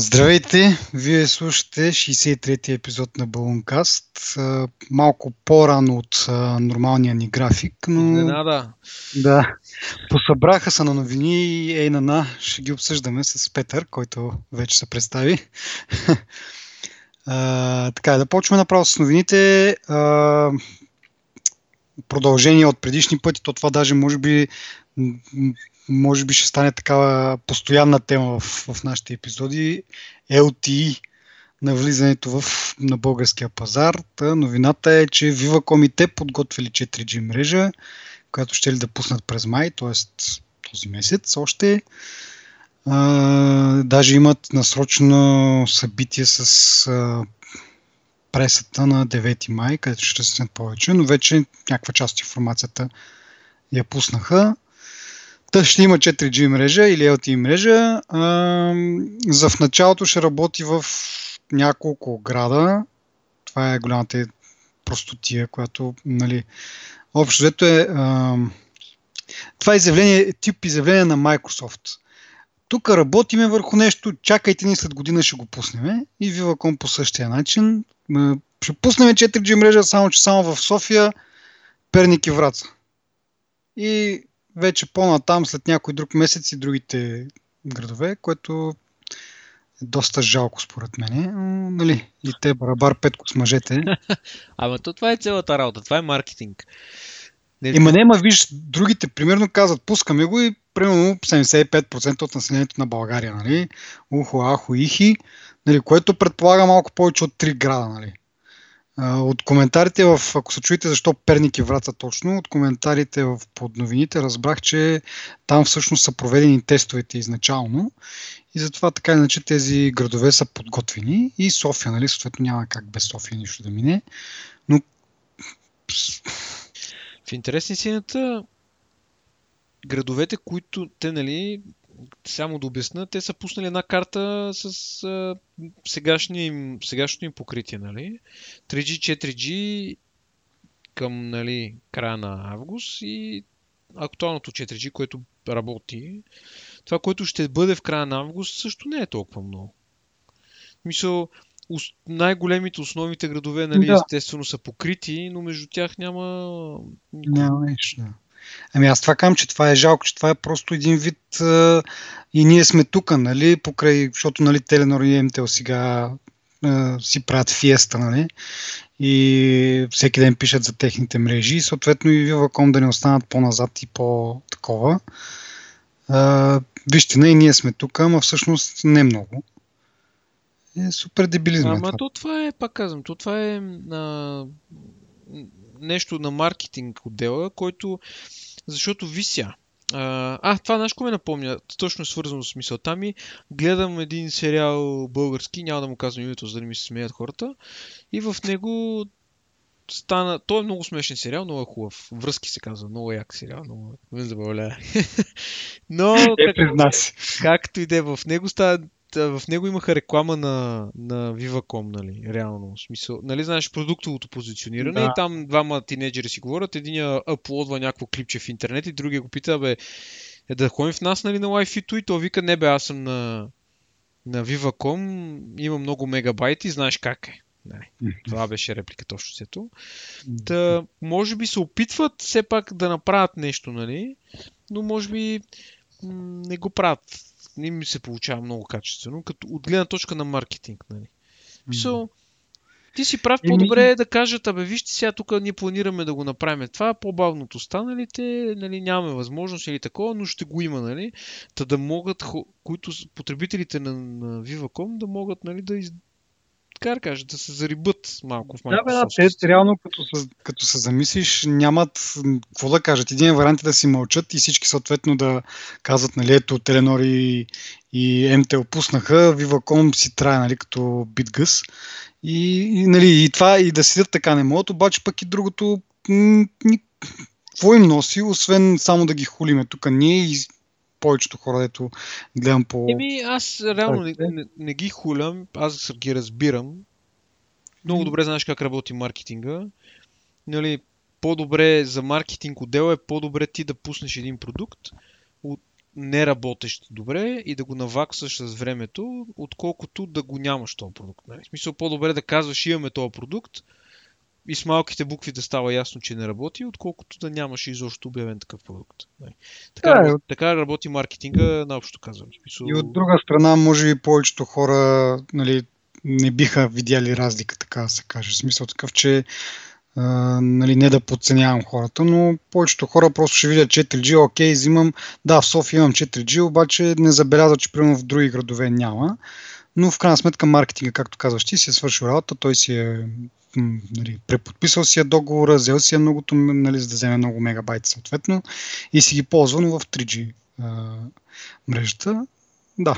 Здравейте! Вие слушате 63-ти епизод на Балункаст. Малко по-рано от нормалния ни график, но... Изненада. Да. Посъбраха се на новини и ей на на ще ги обсъждаме с Петър, който вече се представи. а, така, да почваме направо с новините. А, продължение от предишни пъти, то това даже може би може би ще стане такава постоянна тема в, в нашите епизоди. LTE на влизането в, на българския пазар. Та новината е, че Viva и те подготвили 4G мрежа, която ще ли да пуснат през май, т.е. този месец още. А, даже имат насрочно събитие с а, пресата на 9 май, където ще разяснят повече, но вече някаква част от информацията я пуснаха. Та ще има 4G мрежа или LTE мрежа. А, за в началото ще работи в няколко града. Това е голямата простотия, която, нали, общо взето е а, това е изявление, тип изявление на Microsoft. Тук работиме върху нещо, чакайте ни след година ще го пуснем и Viva.com по същия начин. Ще пуснем 4G мрежа, само че само в София, Перник и Враца. И вече по-натам, след някой друг месец и другите градове, което е доста жалко според мен. Нали, и те барабар петко с мъжете. Ама то това е цялата работа, това е маркетинг. Не... Има не, ма виж, другите примерно казват, пускаме го и примерно 75% от населението на България, нали? Ухо, ахо, ихи, нали? което предполага малко повече от 3 града, нали? От коментарите, в, ако се чуете защо Перник и Враца точно, от коментарите в подновините разбрах, че там всъщност са проведени тестовете изначално и затова така иначе тези градове са подготвени и София, нали, съответно няма как без София нищо да мине, но в интересни сината градовете, които те, нали, само да обясна, те са пуснали една карта с а, сегашния им, сегашното им покритие, нали? 3G, 4G към нали, края на август и актуалното 4G, което работи. Това, което ще бъде в края на август, също не е толкова много. Мисъл, най-големите, основните градове, нали, да. естествено са покрити, но между тях няма... Няма нещо. Ами аз това казвам, че това е жалко, че това е просто един вид а, и ние сме тук, нали, покрай, защото нали, Теленор и МТЛ сега а, си правят фиеста, нали, и всеки ден пишат за техните мрежи и съответно и Viva.com да не останат по-назад и по-такова. А, вижте, не, и ние сме тук, ама всъщност не много. Е супер дебилизъм. Ама това. то това е, пак казвам, то това е а, нещо на маркетинг отдела, който... Защото вися. А, това нещо ме напомня, точно е свързано с мисълта ми. Гледам един сериал български, няма да му казвам името, за да не ми се смеят хората. И в него стана... Той е много смешен сериал, много е хубав. Връзки се казва, много як сериал, много ме забавлява. Но, е, как, както и да е, в него става в него имаха реклама на, на Viva.com, нали, реално. В смисъл, нали, знаеш, продуктовото позициониране да. и там двама тинейджери си говорят, един аплодва някакво клипче в интернет и другия го пита, бе, е да ходим в нас, нали, на Wi-Fi и то вика, не бе, аз съм на, на Viva.com, има много мегабайти, знаеш как е. Нали. Това беше репликата общо сето. Та, може би се опитват все пак да направят нещо, нали? Но може би м- не го правят не ми се получава много качествено, като от гледна точка на маркетинг. Нали. Mm. ти си прав, по-добре е да кажат, абе вижте сега тук ние планираме да го направим. Това по-бавното останалите, нали, нямаме възможност или такова, но ще го има, нали, та да могат, които потребителите на, на Viva.com да могат нали, да, из, така да кажа, да се зарибат малко в малко. Да, бе, да, те реално като се, като се замислиш, нямат какво да кажат. Един вариант е да си мълчат и всички съответно да казват, нали, ето Теленор и, и МТ опуснаха, Viva.com си трае, нали, като битгъс. И, и, нали, и това и да седят така не могат, обаче пък и другото какво им носи, освен само да ги хулиме тук ние и повечето хора, ето гледам по... Еми, аз реално не, не, не ги хулям, аз ги разбирам. Много добре знаеш как работи маркетинга. Нали, по-добре за маркетинг отдел е по-добре ти да пуснеш един продукт, от, не работещ добре и да го наваксаш с времето, отколкото да го нямаш този продукт. Нали? В смисъл по-добре да казваш имаме този продукт и с малките букви да става ясно, че не работи, отколкото да нямаш изобщо обявен такъв продукт. Нали? Така, Да, така работи маркетинга, наобщо казвам. Смисъл... И от друга страна, може би повечето хора нали, не биха видяли разлика, така да се каже. В смисъл такъв, че а, нали, не да подценявам хората, но повечето хора просто ще видят 4G, окей, взимам, да, в София имам 4G, обаче не забелязва, че примерно в други градове няма. Но в крайна сметка маркетинга, както казваш, ти си е свършил работа, той си е нали, преподписал си е договора, взел си е многото, нали, за да вземе много мегабайти съответно и си ги ползва, но в 3G а, мрежата. Да,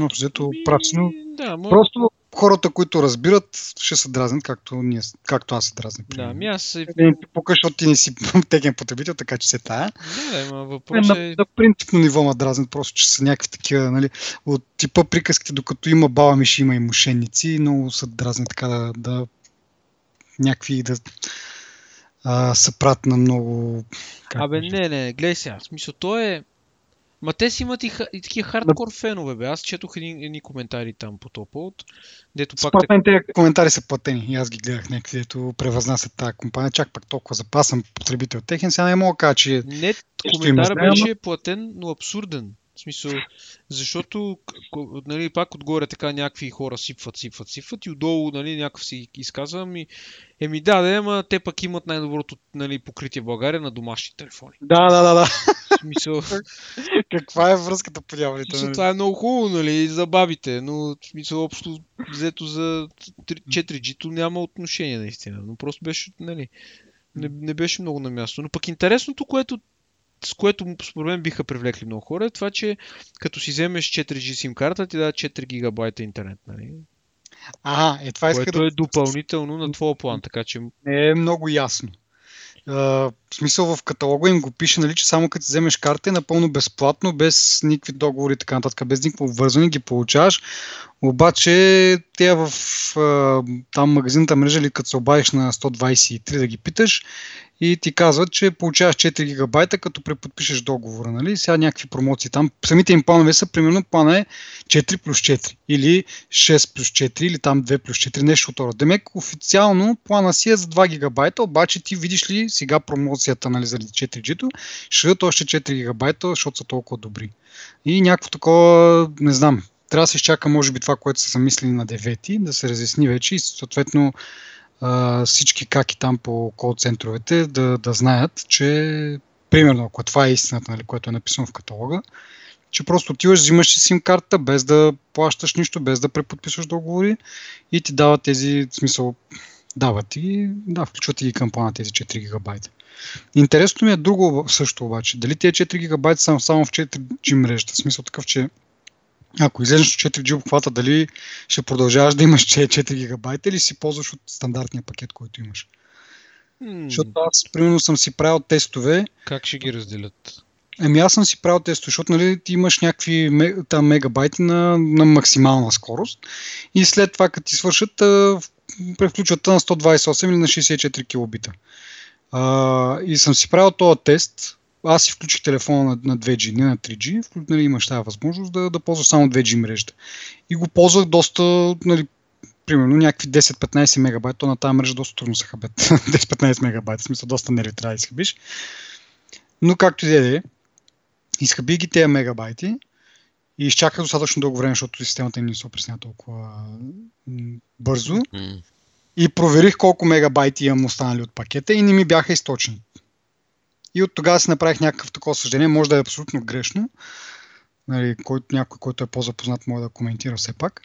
общо взето Ами, Да, може... просто хората, които разбират, ще се дразнят, както, ние, както аз се дразня. Да, ами аз... е- Не ти пука, защото ти не си текен потребител, така че се тая. Да, да, ама Е, въпрос на, е... на принципно ниво ма дразнят, просто че са някакви такива, нали, от типа приказките, докато има баба ми, ще има и мошенници, много са дразни така да, да някакви да а, се прат на много... как Абе, не, не, гледай сега. В смисъл, то е... Ма те си имат и, ха- и такива хардкор фенове, бе. Аз четох едни, едни коментари там по този повод, дето пак... Според мен тези коментари са платени и аз ги гледах някакви, дето превъзнасят тази компания. Чак пак толкова запасен потребител техен, сега не мога да кажа, че Не, знае, беше платен, но абсурден. В смисъл, защото, нали, пак отгоре така някакви хора сипват, сипват, сипват и отдолу, нали, някакъв си изказва, ами, еми да, да, ама те пък имат най-доброто, нали, покритие в България на домашни телефони. да, да, да, да. В смисъл, Каква е връзката по дяволите? нали? това е много хубаво, нали, за бабите, но в смисъл общо взето за 4G-то няма отношение наистина, но просто беше, нали, не, не беше много на място. Но пък интересното, което с което според мен биха привлекли много хора, е това, че като си вземеш 4G сим карта, ти дава 4 гигабайта интернет, нали? Ага, е това Което да е допълнително на твоя план, така че не е много ясно. А, в смисъл в каталога им го пише, нали, че само като вземеш карта е напълно безплатно, без никакви договори и така нататък, без никакво обвързване ги получаваш. Обаче те в а, там магазината мрежа или като се обадиш на 123 да ги питаш и ти казват, че получаваш 4 гигабайта, като преподпишеш договора. Нали? Сега някакви промоции там. Самите им планове са, примерно, плана е 4 плюс 4 или 6 плюс 4 или там 2 плюс 4, нещо от рода. Демек, официално плана си е за 2 гигабайта, обаче ти видиш ли сега промоцията нали, заради 4G-то, ще дадат още 4 гигабайта, защото са толкова добри. И някакво такова, не знам, трябва да се изчака, може би, това, което са замислили на 9, да се разясни вече и съответно а, всички каки там по кол центровете да, да знаят, че примерно, ако това е истината, нали, което е написано в каталога, че просто отиваш, взимаш си сим карта, без да плащаш нищо, без да преподписваш договори и ти дават тези, в смисъл, дават ти, да, включват и ги към плана тези 4 гигабайта. Интересно ми е друго също обаче. Дали тези 4 гигабайта са само в 4G мрежата? В смисъл такъв, че ако излезеш от 4G обхвата, дали ще продължаваш да имаш 4 гигабайта или си ползваш от стандартния пакет, който имаш? м- Защото аз, примерно, съм си правил тестове. как ще ги разделят? Ами аз съм си правил тестове, защото нали, ти имаш някакви там мегабайти на, на максимална скорост и след това, като ти свършат, превключват на 128 или на 64 килобита. А, и съм си правил този тест. Аз си включих телефона на, на 2G, не на 3G. Вклю- Нали, имаш тази възможност да, да ползваш само 2G мрежата. И го ползвах доста, нали, примерно някакви 10-15 мегабайта. То на тази мрежа доста трудно се хабят. 10-15 мегабайта, в смисъл доста нерви трябва да изхабиш. Но както и да е, изхаби ги тези мегабайти и изчаках достатъчно дълго време, защото системата им не се опресня толкова бързо. И проверих колко мегабайти имам останали от пакета и не ми бяха източени. И от тогава си направих някакъв такова съждение, може да е абсолютно грешно. Нали, който, някой, който е по-запознат, може да коментира все пак.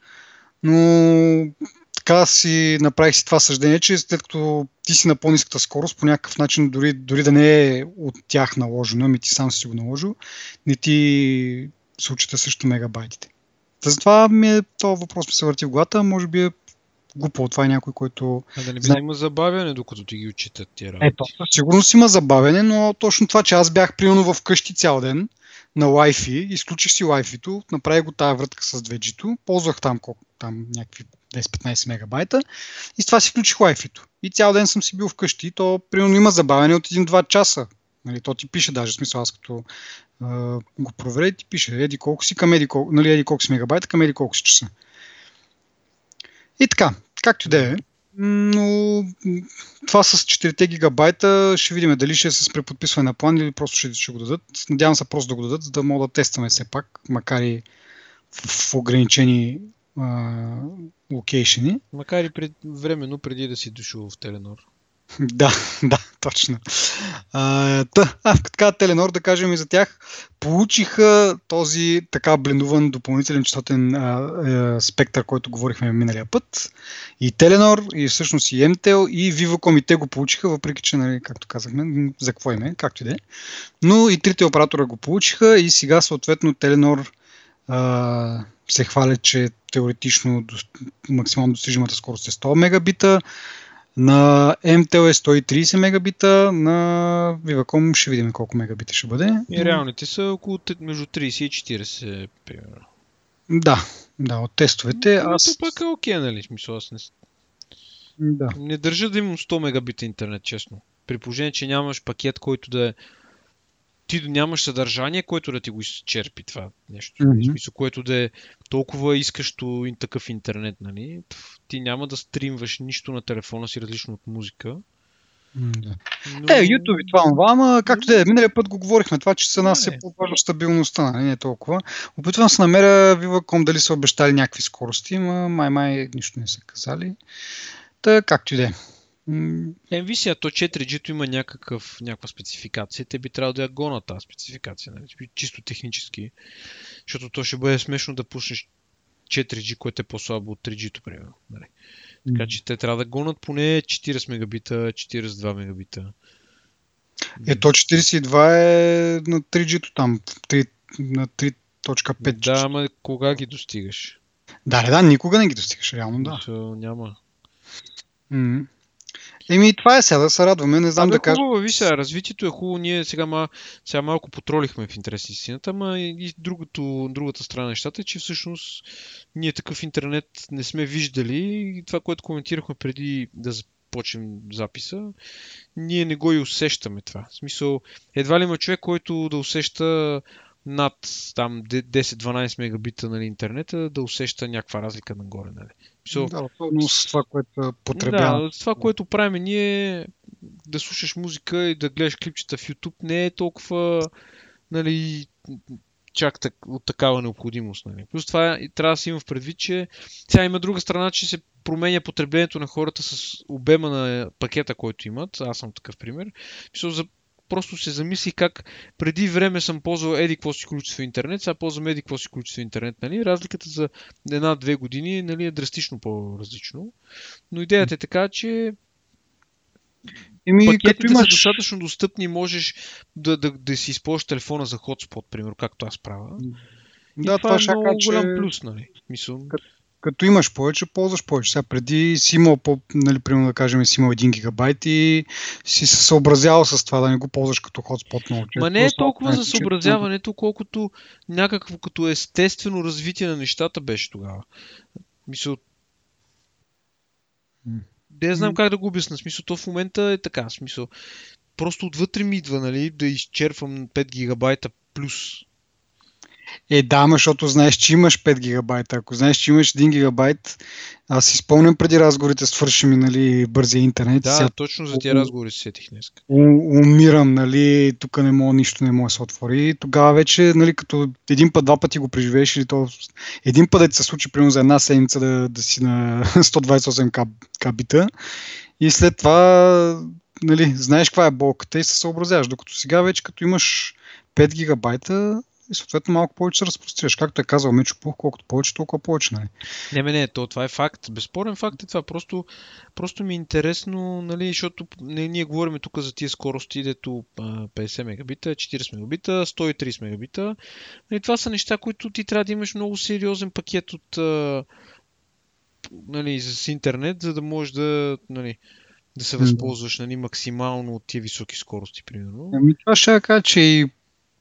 Но така си направих си това съждение, че след като ти си на по-низката скорост, по някакъв начин, дори, дори да не е от тях наложено, ами ти сам си го наложил, не ти се също мегабайтите. Затова ми е, този въпрос ми се върти в главата, може би е глупо. Това е някой, който... А да не би Знам. да има забавяне, докато ти ги отчитат тия работи. Ето, със сигурност има забавене, но точно това, че аз бях примерно в къщи цял ден на Wi-Fi, изключих си Wi-Fi-то, направих го тази врътка с 2G-то, ползвах там, колко, там някакви 10-15 мегабайта и с това си включих Wi-Fi-то. И цял ден съм си бил вкъщи, то примерно има забавене от 1-2 часа Нали, то ти пише даже, смисъл аз като а, го проверя, ти пише еди колко си към еди колко, нали, еди колко си мегабайта към еди колко си часа. И така, както и да е, но това с 4 гигабайта ще видим дали ще е с преподписване на план или просто ще, ще го дадат. Надявам се просто да го дадат, за да мога да тестваме все пак, макар и в ограничени локейшени. Макар и пред, временно преди да си дошъл в Теленор. Да, да, точно. А, та, а, така, Теленор, да кажем и за тях, получиха този така блендуван допълнителен частотен а, а, спектър, който говорихме миналия път. И Теленор, и всъщност и MTEL, и Viva.com и те го получиха, въпреки че, нали, както казахме, за какво име, както и да е. Но и трите оператора го получиха и сега съответно Теленор а, се хваля, че теоретично до, максимално достижимата скорост е 100 мегабита, на MTL е 130 мегабита, на Viva.com ще видим колко мегабита ще бъде. И реалните са около между 30 и 40, примерно. Да, да, от тестовете. Но, аз... пък е окей, okay, нали? Смисъл, аз не... Да. Не държа да имам 100 мегабита интернет, честно. При положение, че нямаш пакет, който да е ти нямаш съдържание, което да ти го изчерпи това нещо. Mm-hmm. Смисъл, което да е толкова искащо и такъв интернет, нали? Ти няма да стримваш нищо на телефона си различно от музика. Mm-hmm. Но... Е, YouTube и това, това, ама както да е, миналия път го говорихме, това, че за нас е, по-важна стабилността, нали? не е толкова. Опитвам се намеря Viva.com дали са обещали някакви скорости, но май-май нищо не са казали. Та, както и да е. А то 4G-то има някакъв, някаква спецификация. Те би трябвало да я гонат тази спецификация, нали? чисто технически. Защото то ще бъде смешно да пуснеш 4G, което е по-слабо от 3G-то, примерно. Нали? Така че те трябва да гонат поне 40 мегабита, 42 мегабита. Ето 42 е на 3G-то там, 3, на 3.5. Да, ама кога ги достигаш? Да, да, никога не ги достигаш, реално да. То няма. Mm-hmm. Еми, това е сега да се радваме, не знам а, да кажа. Хубаво, ви сега, развитието е хубаво, ние сега, ма, сега малко потролихме в интерес истината, ама и другото, другата страна на нещата е, че всъщност ние такъв интернет не сме виждали и това, което коментирахме преди да започнем записа, ние не го и усещаме това. В смисъл, едва ли има човек, който да усеща над там 10-12 мегабита нали, интернета да усеща някаква разлика нагоре. Нали. So, да, особено с това, което потребява. Да, с това, което правим ние, да слушаш музика и да гледаш клипчета в YouTube не е толкова нали, чак так, от такава необходимост. Нали. Плюс това трябва да се има в предвид, че сега има друга страна, че се променя потреблението на хората с обема на пакета, който имат. Аз съм такъв пример. За просто се замисли как преди време съм ползвал еди какво си количество интернет, сега ползвам еди какво си количество интернет. Нали? Разликата за една-две години нали, е драстично по-различно. Но идеята е така, че Еми, Пакетите имаш... са достатъчно достъпни, можеш да, да, да си използваш телефона за хотспот, примерно, както аз правя. И да, това, това е много голям че... плюс, нали? Мисъл... Като, като имаш повече, ползваш повече. Сега преди си имал, по, нали, примерно да кажем, си имал 1 гигабайт и си се съобразявал с това да не го ползваш като хотспот много често. Ма не е толкова за съобразяването, колкото някакво като естествено развитие на нещата беше тогава. Мисъл, не знам как да го обясна. Смисъл, то в момента е така. Смисъл, просто отвътре ми идва, нали, да изчерпвам 5 гигабайта плюс е, да, защото знаеш, че имаш 5 гигабайта. Ако знаеш, че имаш 1 гигабайт, аз си спомням преди разговорите свърши ми, нали, бързия интернет. Да, сега, точно за тия разговори се сетих днес. Умирам, нали, тук не мога, нищо не мога да се отвори. И тогава вече, нали, като един път, два пъти го преживееш или то един път да ти се случи, примерно за една седмица да, да си на 128 кабита и след това, нали, знаеш каква е болката и се съобразяваш. Докато сега вече, като имаш 5 гигабайта, и съответно малко повече се разпростираш. Както е казал Мичо Пух, колкото повече, толкова повече. Нали? Не, не, не, то, това е факт. Безспорен факт е това. Просто, просто ми е интересно, нали, защото не, ние говорим тук за тия скорости, дето 50 мегабита, 40 мегабита, 130 мегабита. Нали, това са неща, които ти трябва да имаш много сериозен пакет от нали, с интернет, за да можеш да, нали, да се възползваш нали, максимално от тия високи скорости, примерно. Ами това ще кажа, че и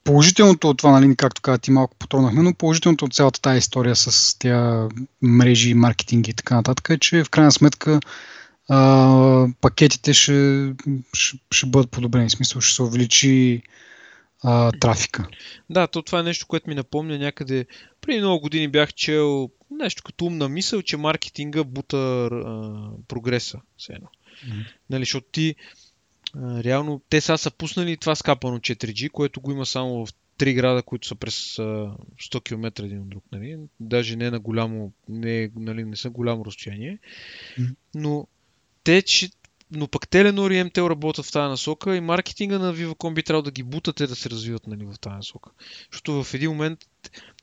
положителното от това, нали, както каза ти малко потронахме, но положителното от цялата тази история с тя мрежи, маркетинг и така нататък е, че в крайна сметка а, пакетите ще, ще, ще бъдат подобрени. В смисъл ще се увеличи а, трафика. Да, то това е нещо, което ми напомня някъде. Преди много години бях чел нещо като умна мисъл, че маркетинга бута а, прогреса. Mm-hmm. Нали, защото ти реално те сега са пуснали това скапано 4G, което го има само в три града, които са през а, 100 км един от друг. Нали? Даже не на голямо, не, нали, не са голямо разстояние. Но те, че но пък Теленор и МТЛ работят в тази насока и маркетинга на Viva.com би трябвало да ги бутате да се развиват нали, в тази насока. Защото в един момент,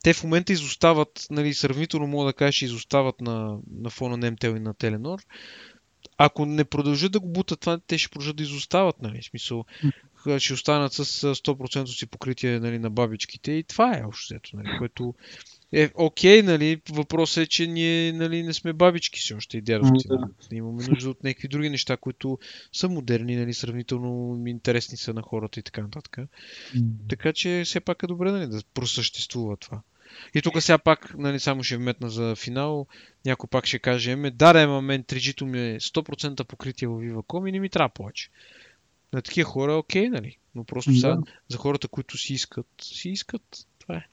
те в момента изостават, нали, сравнително мога да кажа, че изостават на, на фона на МТЛ и на Теленор. Ако не продължат да го бутат това, те ще продължат да изостават, нали, в смисъл, ще останат с 100% си покритие нали, на бабичките и това е общо нали, което е, окей, нали, въпросът е, че ние нали, не сме бабички все още и дядовци. Нали. Имаме нужда от някакви други неща, които са модерни, нали, сравнително интересни са на хората и така нататък. Така че все пак е добре нали, да просъществува това. И тук сега пак, нали, само ще вметна за финал, някой пак ще каже, еме, да, да, ама мен 3G ми е 100% покритие в Viva.com и не ми трябва повече. На такива хора е окей, нали? Но просто mm-hmm. сега, за хората, които си искат, си искат. Това е.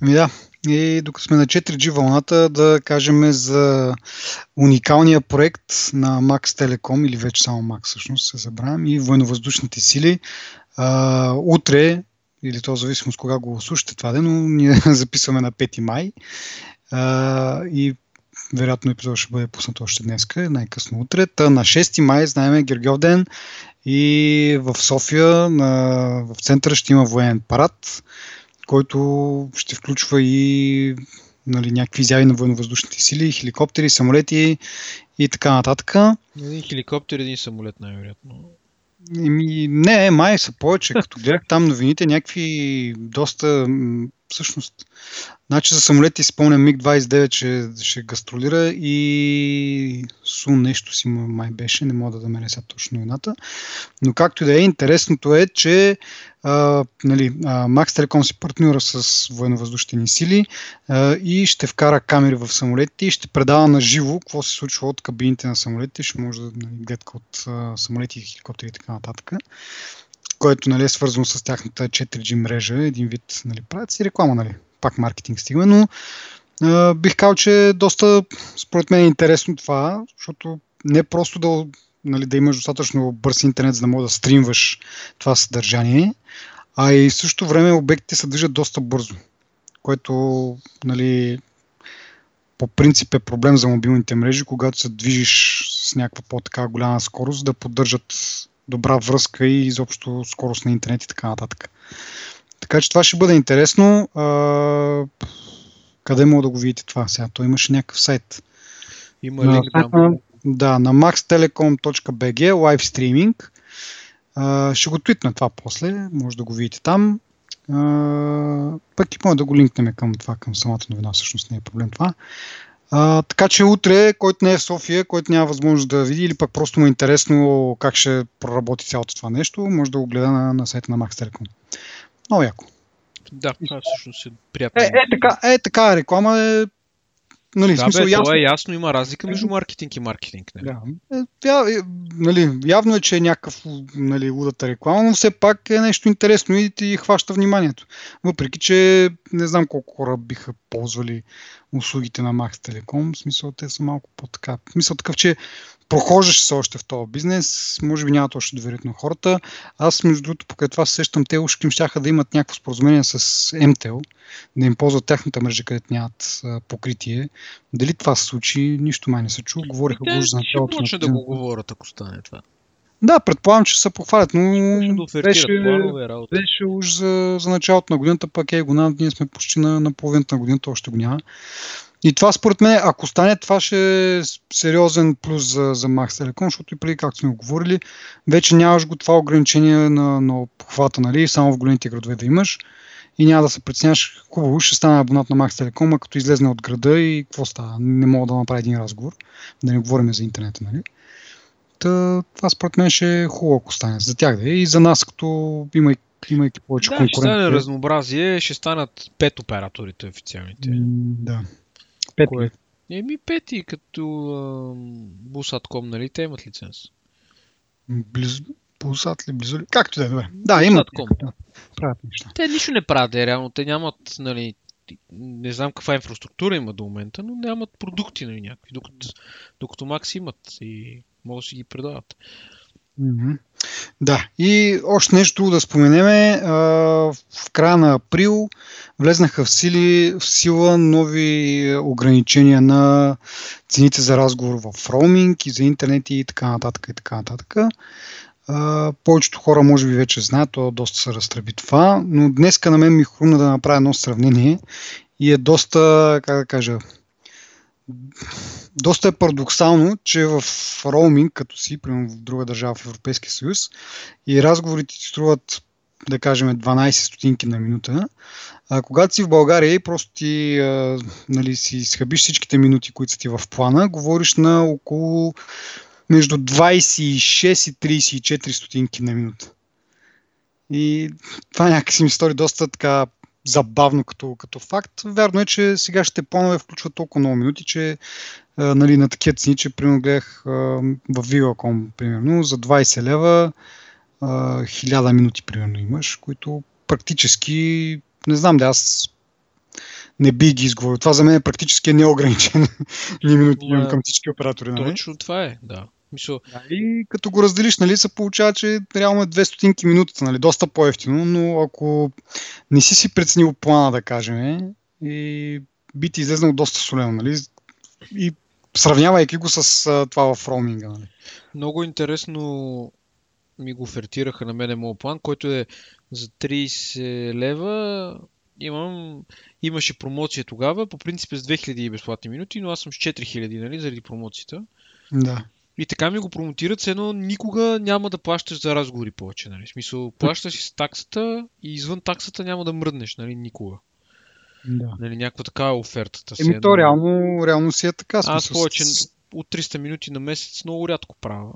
Ми да, и докато сме на 4G вълната, да кажем за уникалния проект на Max Telecom, или вече само Max всъщност се забравям, и военновъздушните сили. А, утре, или то зависимо с кога го слушате това ден, но ние записваме на 5 май. А, и вероятно епизод ще бъде пуснат още днес, най-късно утре. Та на 6 май, знаеме Гергьов ден и в София, на, в центъра ще има военен парад който ще включва и нали, някакви изяви на военновъздушните сили, хеликоптери, самолети и така нататък. Един хеликоптер, един самолет най-вероятно. Еми, не, май са повече. Като гледах там новините, някакви доста всъщност. Значи за самолети спомням МиГ-29, че ще гастролира и Су нещо си май беше, не мога да намеря сега точно новината. Но както и да е, интересното е, че а, нали, Max Telecom си партньора с военновъздушни сили а, и ще вкара камери в самолетите и ще предава на живо какво се случва от кабините на самолетите. Ще може да нали, гледка от а, самолети, хеликоптери и така нататък което нали, е свързано с тяхната 4G мрежа, един вид, нали, правят си реклама, нали, пак маркетинг стигаме, но а, бих казал, че е доста, според мен, е интересно това, защото не просто да, нали, да имаш достатъчно бърз интернет, за да можеш да стримваш това съдържание, а и в същото време обектите се движат доста бързо, което нали, по принцип е проблем за мобилните мрежи, когато се движиш с някаква по-така голяма скорост, да поддържат добра връзка и изобщо скорост на интернет и така нататък. Така че това ще бъде интересно. А, къде мога да го видите това сега? Той имаше някакъв сайт. Има линк да. Да, на maxtelecom.bg live streaming. А, ще го твитна това после, може да го видите там. А, пък и може да го линкнем към това, към самата новина, всъщност не е проблем това. А, така че утре, който не е в София, който няма възможност да види или пък просто му е интересно как ще проработи цялото това нещо, може да го гледа на, на сайта на Max Telecom. Много яко. Да, това всъщност е приятно. Е, е, така, е, така реклама е Нали, да, смисъл, бе, ясно... това е ясно, има разлика между маркетинг и маркетинг. Не? Нали? Да. Е, нали, явно е, че е някакъв нали, лудата реклама, но все пак е нещо интересно и ти хваща вниманието. Въпреки, че не знам колко хора биха ползвали услугите на Max Telecom, в смисъл те са малко по-така. В смисъл такъв, че прохождаш се още в този бизнес, може би няма точно доверието на хората. Аз, между другото, покрай това сещам, те ушки им щяха да имат някакво споразумение с MTEL, да им ползват тяхната мрежа, където нямат а, покритие. Дали това се случи, нищо май не се чу. Говориха го за началото. Ще да го говорят, ако стане това. Да, предполагам, че се похвалят, но да беше, беше уж за, за началото на годината, пък е го ние сме почти на, на половината на годината, още го няма. И това според мен, ако стане, това ще е сериозен плюс за, за Max Telecom, защото и преди, както сме говорили, вече нямаш го това ограничение на, на обхвата, нали, само в големите градове да имаш и няма да се преценяш хубаво, ще стане абонат на Max Telecom, а като излезне от града и какво става? Не мога да направя един разговор, да не говорим за интернета, нали? Та, това според мен ще е хубаво, ако стане за тях да е и за нас, като имайки имайки повече да, конкуренция. ще стане разнообразие, ще станат пет операторите официалните. да. Пет. Кое, Еми, пети, като Бусатком, нали, те имат лиценз. Близо, Пулсат ли, близо ли? Както да е, добре. Да, имат. Правят неща. Те нищо не правят, реално. Те нямат, нали, не знам каква инфраструктура има до момента, но нямат продукти нали, някакви, докато, докато Макс имат и могат да си ги предават. Mm-hmm. Да, и още нещо да споменеме. В края на април влезнаха в, сили, в сила нови ограничения на цените за разговор в роуминг и за интернет и така нататък и така нататък. повечето хора може би вече знаят, то доста се разтреби това, но днеска на мен ми хрумна да направя едно сравнение и е доста, как да кажа, доста е парадоксално, че в роуминг, като си, примерно в друга държава в Европейския съюз, и разговорите ти струват, да кажем, 12 стотинки на минута, а когато си в България и просто ти а, нали, си схабиш всичките минути, които са ти в плана, говориш на около между 26 и 34 стотинки на минута. И това някакси ми стори доста така забавно като, като факт. Вярно е, че сегашните планове включват толкова много минути, че а, нали, на такива цени, че примерно гледах а, в Viva.com, примерно, за 20 лева а, 1000 минути, примерно, имаш, които практически, не знам да аз не би ги изговорил. Това за мен е практически неограничен ни минути имам към всички оператори. Нали? Точно това е, да. Мисъл... И като го разделиш, нали, се получава, че реално е 2 стотинки минутата, нали, доста по-ефтино, но ако не си си преценил плана, да кажем, и би ти излезнал доста солено, нали, и сравнявайки го с а, това в роуминга. Нали. Много интересно ми го офертираха на мене моят план, който е за 30 лева имам, имаше промоция тогава, по принцип е с 2000 безплатни минути, но аз съм с 4000, нали, заради промоцията. Да. И така ми го промотират, все едно никога няма да плащаш за разговори повече. Нали? В смисъл, плащаш с таксата и извън таксата няма да мръднеш, нали, никога. Да. Нали, някаква такава е офертата. Еми то реално, реално си е така. Смисъл, Аз повече от 300 минути на месец много рядко правя.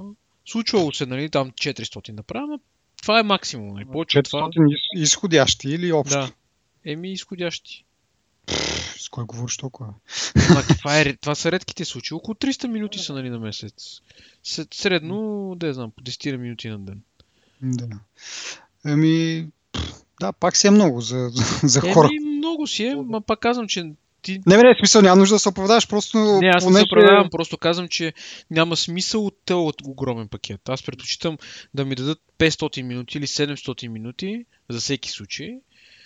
Случвало се, нали, там 400 да правя, но това е максимум. Нали? Повече 400 това... изходящи или общо? Да. Еми изходящи. С кой говориш толкова? Ма, това, е, това са редките случаи. Около 300 минути са нали, на месец. Средно, да знам, по 10 минути на ден. Да. Еми, да, пак си е много за, за хора. Еми, много си е, ма пак казвам, че ти... Не, не, смисъл, няма нужда да се оправдаваш, просто... Не, аз не се оправдавам, просто казвам, че няма смисъл от този огромен пакет. Аз предпочитам да ми дадат 500 минути или 700 минути за всеки случай,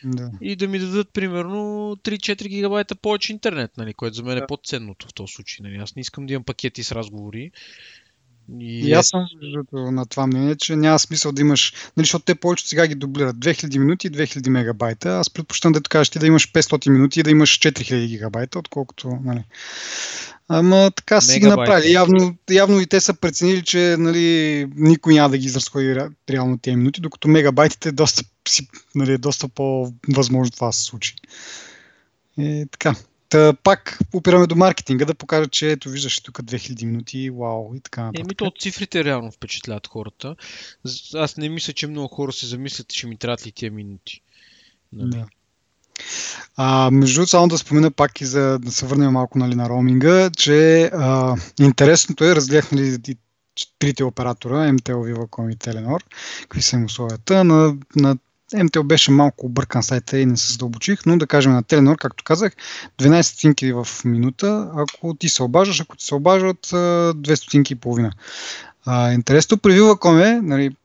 да. и да ми дадат примерно 3-4 гигабайта повече интернет, нали, което за мен е да. е по-ценното в този случай. Нали. Аз не искам да имам пакети с разговори. И, и аз съм на това мнение, че няма смисъл да имаш, нали, защото те повече сега ги дублират 2000 минути и 2000 мегабайта. Аз предпочитам да кажеш ти да имаш 500 минути и да имаш 4000 гигабайта, отколкото, нали. Ама така си ги направили. Явно, явно и те са преценили, че нали, никой няма да ги изразходи реално тези минути, докато мегабайтите е доста, нали, е доста по-възможно това се случи. И така. Та, пак опираме до маркетинга, да покажа, че ето виждаш тук 2000 минути, вау и така нататък. Еми то цифрите реално впечатляват хората. Аз не мисля, че много хора се замислят, че ми трябват ли тези минути. Нали? Да. А, между другото, само да спомена пак и за да се върнем малко нали, на роуминга, че а, интересното е, разгледах нали, трите оператора, MTL, Viva.com и Telenor, какви са им условията. На, на MTL беше малко объркан сайта и не се задълбочих, но да кажем на Теленор, както казах, 12 стотинки в минута, ако ти се обаждаш, ако ти се обаждат 2 стотинки и половина. А, интересно при Viva.com е, нали,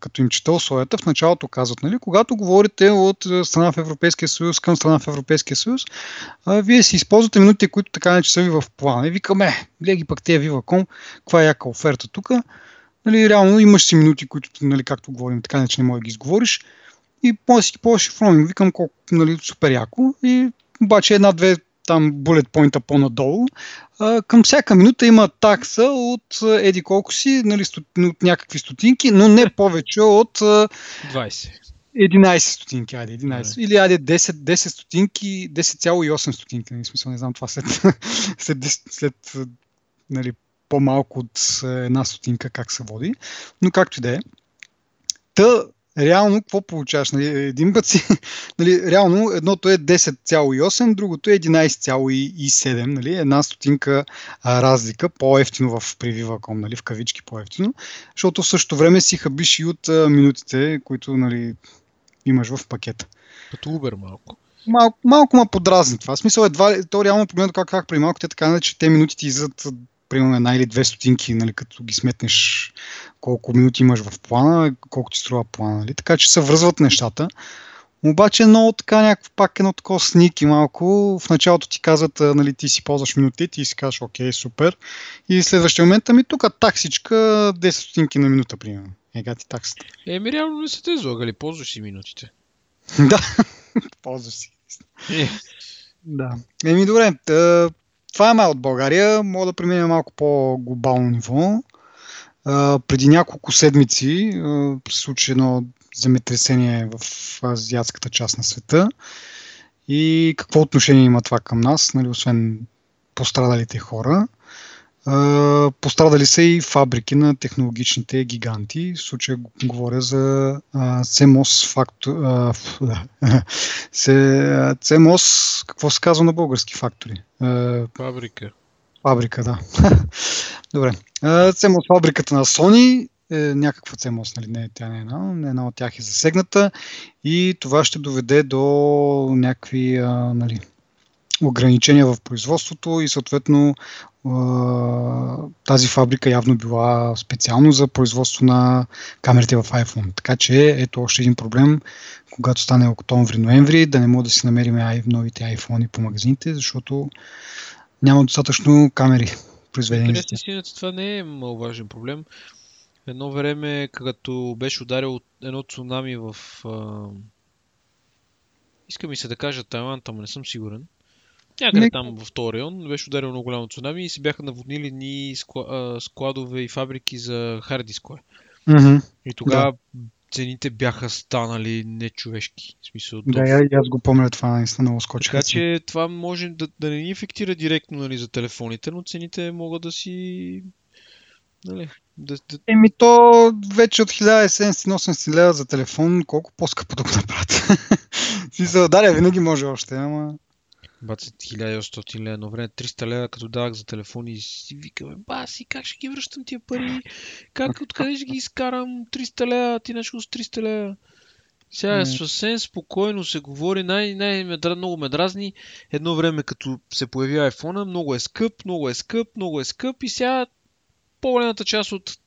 като им чета условията, в началото казват, нали, когато говорите от страна в Европейския съюз към страна в Европейския съюз, а, вие си използвате минутите, които така не че са ви в плана. И викаме, гледай пак те Viva.com, каква е яка оферта тук. Нали, реално имаш си минути, които, нали, както говорим, така не че не можеш да ги изговориш. И може си роуминг. Викам колко, нали, супер яко. И обаче една-две там bullet point по-надолу, а, към всяка минута има такса от еди колко си, нали, от някакви стотинки, но не повече от 20. 11 стотинки, айде, 11. Или айде 10, 10 стотинки, 10,8 стотинки, нали, смисъл, не знам това след, след, след нали, по-малко от една стотинка как се води, но както и да е. Та, реално какво получаваш? Нали, един път си, нали, реално едното е 10,8, другото е 11,7, нали, една стотинка а, разлика, по-ефтино в прививаком, нали, в кавички по-ефтино, защото в същото време си хабиш и от а, минутите, които нали, имаш в пакета. Като Uber малко. Малко, малко ма подразни това. В смисъл едва, то реално погледно как, как преди малко, те така че те минути ти излизат примерно една или две стотинки, нали, като ги сметнеш колко минути имаш в плана, колко ти струва плана. Нали? Така че се връзват нещата. Обаче много така някакво пак едно такова сники малко. В началото ти казват, нали, ти си ползваш минути, ти си кажеш, окей, супер. И следващия момент, ами тук таксичка 10 стотинки на минута, примерно. Ега ти таксата. Еми, реално не са те излагали, ползваш си минутите. да, ползваш си. Е. Да. Еми, добре. Това е май от България. Мога да преминем малко по-глобално ниво. А, преди няколко седмици се случи едно земетресение в азиатската част на света. И какво отношение има това към нас, нали, освен пострадалите хора? Пострадали са и фабрики на технологичните гиганти. В случая говоря за CMOS фактор... CMOS, какво се казва на български фактори? Фабрика. Фабрика, да. Добре. CMOS фабриката на Sony е някаква CMOS, нали? Не, тя не е една, една от тях е засегната и това ще доведе до някакви нали, ограничения в производството и съответно тази фабрика явно била специално за производство на камерите в iPhone. Така че ето още един проблем, когато стане октомври-ноември, да не мога да си намерим новите iPhone по магазините, защото няма достатъчно камери произведени. Интересно, това не е маловажен проблем. Едно време, като беше ударил едно цунами в... Искам и се да кажа Тайланд, ама не съм сигурен. Някъде не... там в този район беше ударил много голямо цунами и се бяха наводнили ни складове и фабрики за хард дискове. Mm-hmm. И тогава да. цените бяха станали нечовешки. В смисъл, да, я, аз го помня това, наистина много скочи. Така че това може да, да не ни ефектира директно нали, за телефоните, но цените могат да си Нали, да, да... Еми то вече от 1780 лева за телефон, колко по-скъпо да го направят. Смисъл, да, винаги може още, ама... Баци 1800 лева, едно време 300 лева, като давах за телефон и си викаме, баси, как ще ги връщам тия пари? Как, откъде ще ги изкарам 300 лева, ти нещо с 300 лева? Сега mm. съвсем спокойно се говори, най- най- много ме дразни. Едно време, като се появи iPhone, много е скъп, много е скъп, много е скъп и сега по-голямата част от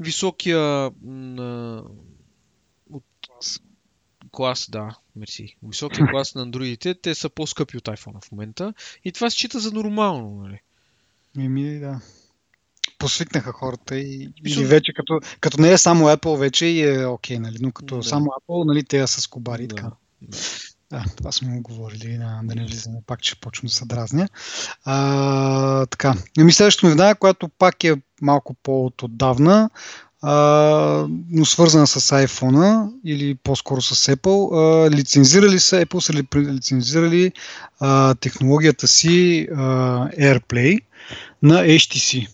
високия клас, да, мерси. Високия клас на андроидите, те са по-скъпи от iPhone в момента. И това се счита за нормално, нали? Еми, да. Посвикнаха хората и, Мисъл... или вече като, като не е само Apple, вече и е окей, okay, нали? Но като да. само Apple, нали, те са с кобари да. така. Да. Да, това сме го говорили, да, да не влизаме пак, че почвам да се дразня. А, така, ми следващата новина, която пак е малко по-отдавна, а, но свързана с iPhone или по-скоро с Apple. А, лицензирали са, Apple са лицензирали а, технологията си а, AirPlay на HTC.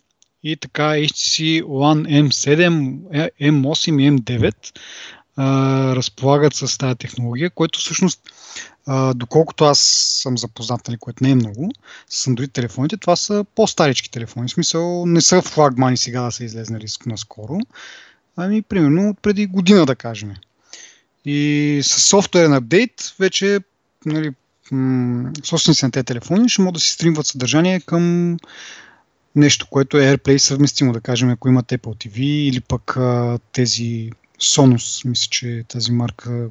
И така HTC One M7, M8 и M9 разполагат с тази технология, което всъщност, а, доколкото аз съм запознат, нали, което не е много, с Android телефоните, това са по-старички телефони. В смисъл не са флагмани сега да са излезнали наскоро, ами примерно от преди година да кажем. И с софтуерен апдейт вече нали, собственици на тези телефони ще могат да си стримват съдържание към нещо, което е AirPlay съвместимо, да кажем, ако имат Apple TV или пък а, тези Sonos, мисля, че тази марка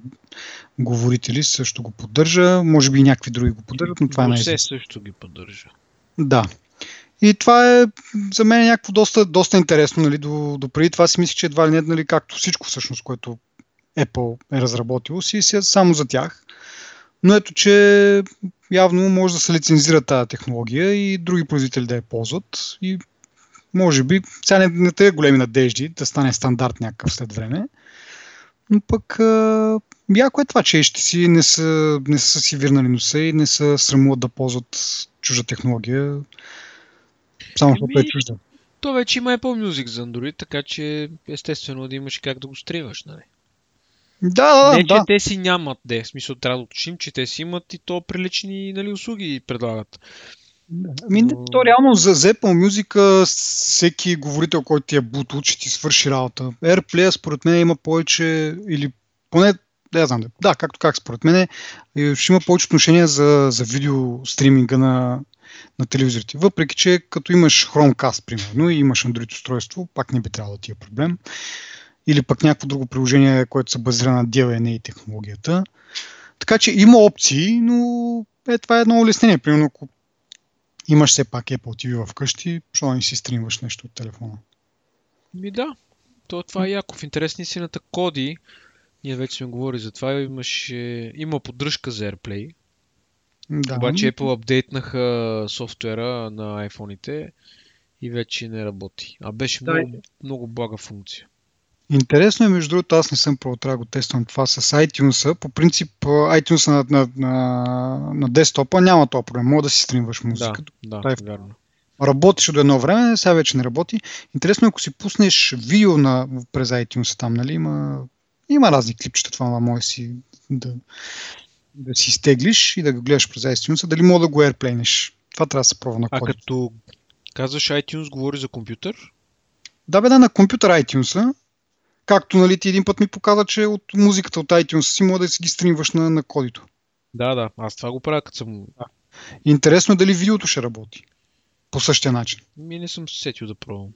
говорители също го поддържа. Може би и някакви други го поддържат, но това е най също ги поддържа. Да. И това е за мен е някакво доста, доста интересно. Нали, до, до преди това си мисля, че едва ли не, нали, както всичко всъщност, което Apple е разработило, си е само за тях. Но ето, че явно може да се лицензира тази технология и други производители да я ползват. И може би, сега не, не те големи надежди да стане стандарт някакъв след време. Но пък а, яко е това, че ще си не са, не са си вирнали носа и не са срамуват да ползват чужда технология, само защото е чужда. То вече има Apple Music за Android, така че естествено да имаш как да го стриваш, нали? Да, да, Не, че да. те си нямат, де. В смисъл трябва да уточним, че те си имат и то прилични нали, услуги предлагат. Ами, Но- то реално за, Apple Music всеки говорител, който ти е Bluetooth, ще ти свърши работа. AirPlay според мен има повече или поне да, знам. Да, както как според мен е, ще има повече отношение за, за видео стриминга на, на телевизорите. Въпреки, че като имаш Chromecast, примерно, и имаш Android устройство, пак не би трябвало да ти е проблем. Или пък някакво друго приложение, което се базира на DLNA и технологията. Така че има опции, но е, това е едно улеснение. Примерно, ако имаш все пак Apple TV вкъщи, защо не си стримваш нещо от телефона? Ми да, то това е яко. В интерес на истината коди, ние вече сме говорили за това, имаше, има поддръжка за AirPlay, Да. обаче Apple апдейтнаха софтуера на iPhone-ите и вече не работи. А беше Да, много, много блага функция. Интересно е, между другото, аз не съм пробвал, трябва да го тествам това с iTunes. По принцип, а, iTunes на, на, на, на десктопа няма този проблем. Мога да си стримваш Да, музика. да, Това е вярно. Работеше до едно време, сега вече не работи. Интересно е, ако си пуснеш видео на, през iTunes там, нали, има, има разни клипчета, това може си да, да си изтеглиш и да го гледаш през iTunes, дали мога да го airplaynеш. Това трябва да се пробва на А коди. като казваш iTunes, говори за компютър? Да, бе, да, на компютър iTunes, както нали, ти един път ми показа, че от музиката от iTunes си може да си ги стримваш на, на кодито. Да, да, аз това го правя, като съм... Интересно е дали видеото ще работи по същия начин. Ми не съм се сетил да пробвам.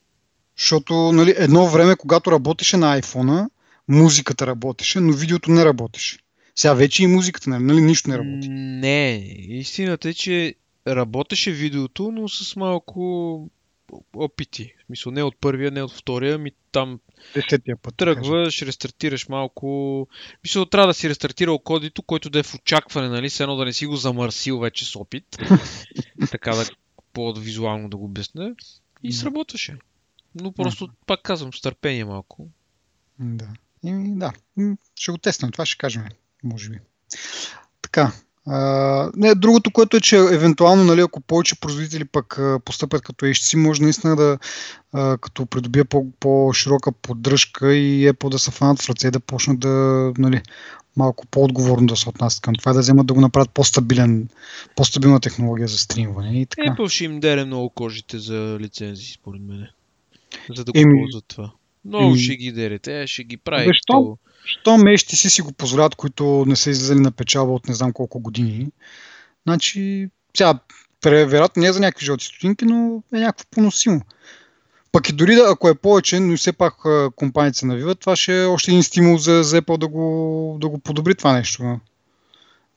Защото нали, едно време, когато работеше на iPhone, музиката работеше, но видеото не работеше. Сега вече и музиката, нали, нали нищо не работи. Не, истината е, че работеше видеото, но с малко опити. В смисъл, не от първия, не от втория, ми там Десетия път. да тръгваш, рестартираш малко. Мисля, трябва да си рестартирал кодито, който да е в очакване, нали? Все едно да не си го замърсил вече с опит. така да по-визуално да го обясня. И Да. сработваше. Но просто, пак казвам, с търпение малко. Да. И, да. Ще го тествам, това ще кажем, може би. Така. А, не, другото, което е, че евентуално, нали, ако повече производители пък а, постъпят като HTC, може наистина да, а, като придобие по, по-широка поддръжка и Apple да се фанат в ръце да почнат да, нали, малко по-отговорно да се отнасят към това, да вземат да го направят по-стабилен, по-стабилна технология за стримване и така. Apple ще им дере много кожите за лицензии, според мен. За да го Еми- ползват това. Много еми- ще ги дере. Те ще ги прави. Защо? Що мещи си си го позволяват, които не са излизали на печалба от не знам колко години. Значи, сега, вероятно не е за някакви жълти стотинки, но е някакво поносимо. Пък и дори да, ако е повече, но и все пак компаниите се навиват, това ще е още един стимул за, за Apple да го, да го подобри това нещо.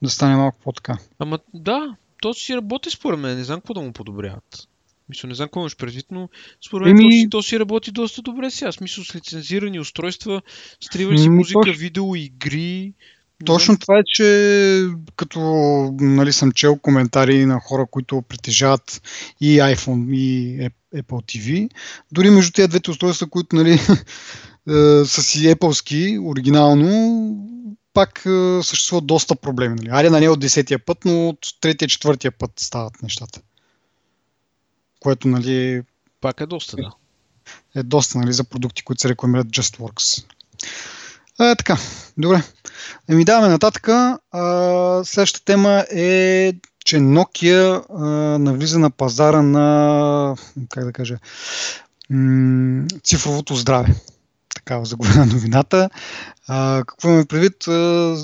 Да стане малко по-така. Ама да, то си работи според мен. Не знам какво да му подобряват. Мисля, не знам какво имаш предвид, но според мен Еми- то, си, то си работи доста добре сега. Смисъл с лицензирани устройства, стриваш си М, музика, точно. видео, игри. Точно знам. това е, че като нали, съм чел коментари на хора, които притежават и iPhone, и Ap- Apple TV, дори между тези двете устройства, които нали, е, са си Apple-ски, оригинално, пак е, съществуват доста проблеми. Нали. Айде на не от десетия път, но от третия, четвъртия път стават нещата. Което нали, Пак е доста, да. е доста нали, за продукти, които се рекламират JustWorks. А, така, добре. Еми даваме нататък. А, следващата тема е, че Nokia а, навлиза на пазара на, как да кажа, м- цифровото здраве. Такава заглавена новината. А, какво имаме предвид? А,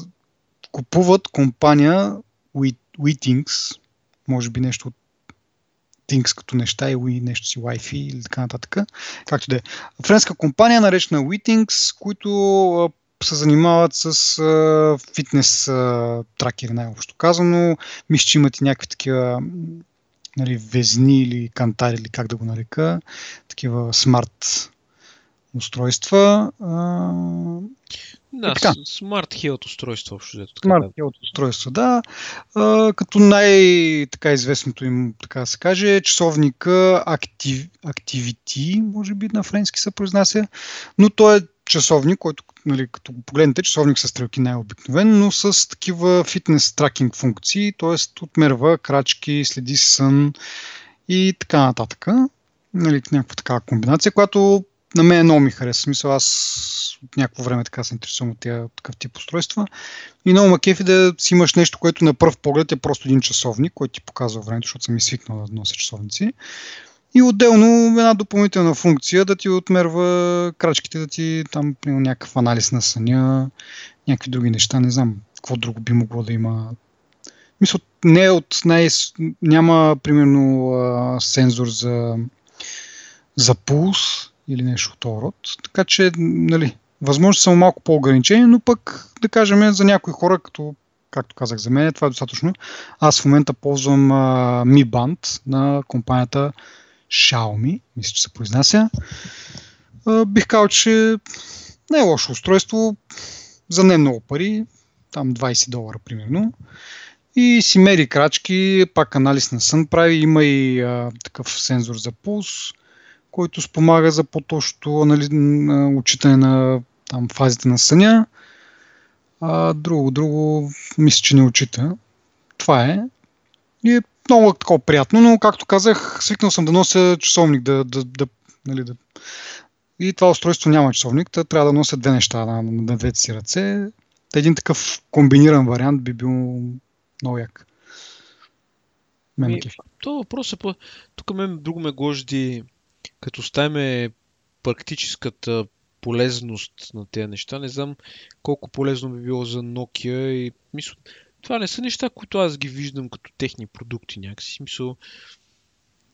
купуват компания WeThings, може би нещо от Things като неща и нещо си Wi-Fi или така нататък. Както да е. Френска компания, наречена WeThings, които се занимават с а, фитнес а, тракери, най-общо казано. Мисля, че имат и някакви такива нали, везни или кантари, или как да го нарека, такива смарт устройства. А, Да, Е, така. с- Smart Health устройство общо. взето, Smart Health устройства, да. А, като най-така известното им, така се каже, е часовника Activ, Activity, може би на френски се произнася, но той е часовник, който, нали, като го погледнете, часовник с стрелки най-обикновен, но с такива фитнес тракинг функции, т.е. отмерва крачки, следи сън и така нататък. Нали, някаква такава комбинация, която на мен много ми хареса. Смисъл, аз от някакво време така се интересувам от тия такъв тип устройства. И много ма кефи да си имаш нещо, което на пръв поглед е просто един часовник, който ти показва времето, защото съм и свикнал да нося часовници. И отделно една допълнителна функция да ти отмерва крачките, да ти там някакъв анализ на съня, някакви други неща, не знам какво друго би могло да има. Мисля, не е от най... няма примерно сензор за, за пулс или нещо от този род. Така че, нали, възможно са малко по-ограничени, но пък, да кажем, за някои хора, като както казах за мен, това е достатъчно. Аз в момента ползвам а, Mi Band на компанията Xiaomi, мисля, че се произнася. А, бих казал, че не е лошо устройство, за не много пари, там 20 долара примерно. И си мери крачки, пак анализ на сън прави, има и а, такъв сензор за пулс, който спомага за по-точното нали, учитане на там, фазите на съня. А, друго, друго, мисля, че не учита. Това е. И е много такова приятно, но както казах, свикнал съм да нося часовник, да, да, да, нали, да... И това устройство няма часовник, да трябва да нося две неща на, на двете си ръце. Един такъв комбиниран вариант би бил много як. Мен ми, то въпрос е по... Тук мен друго ме гожди, като ставиме практическата полезност на тези неща. Не знам колко полезно би било за Nokia и мисля, това не са неща, които аз ги виждам като техни продукти някакси. Смисъл,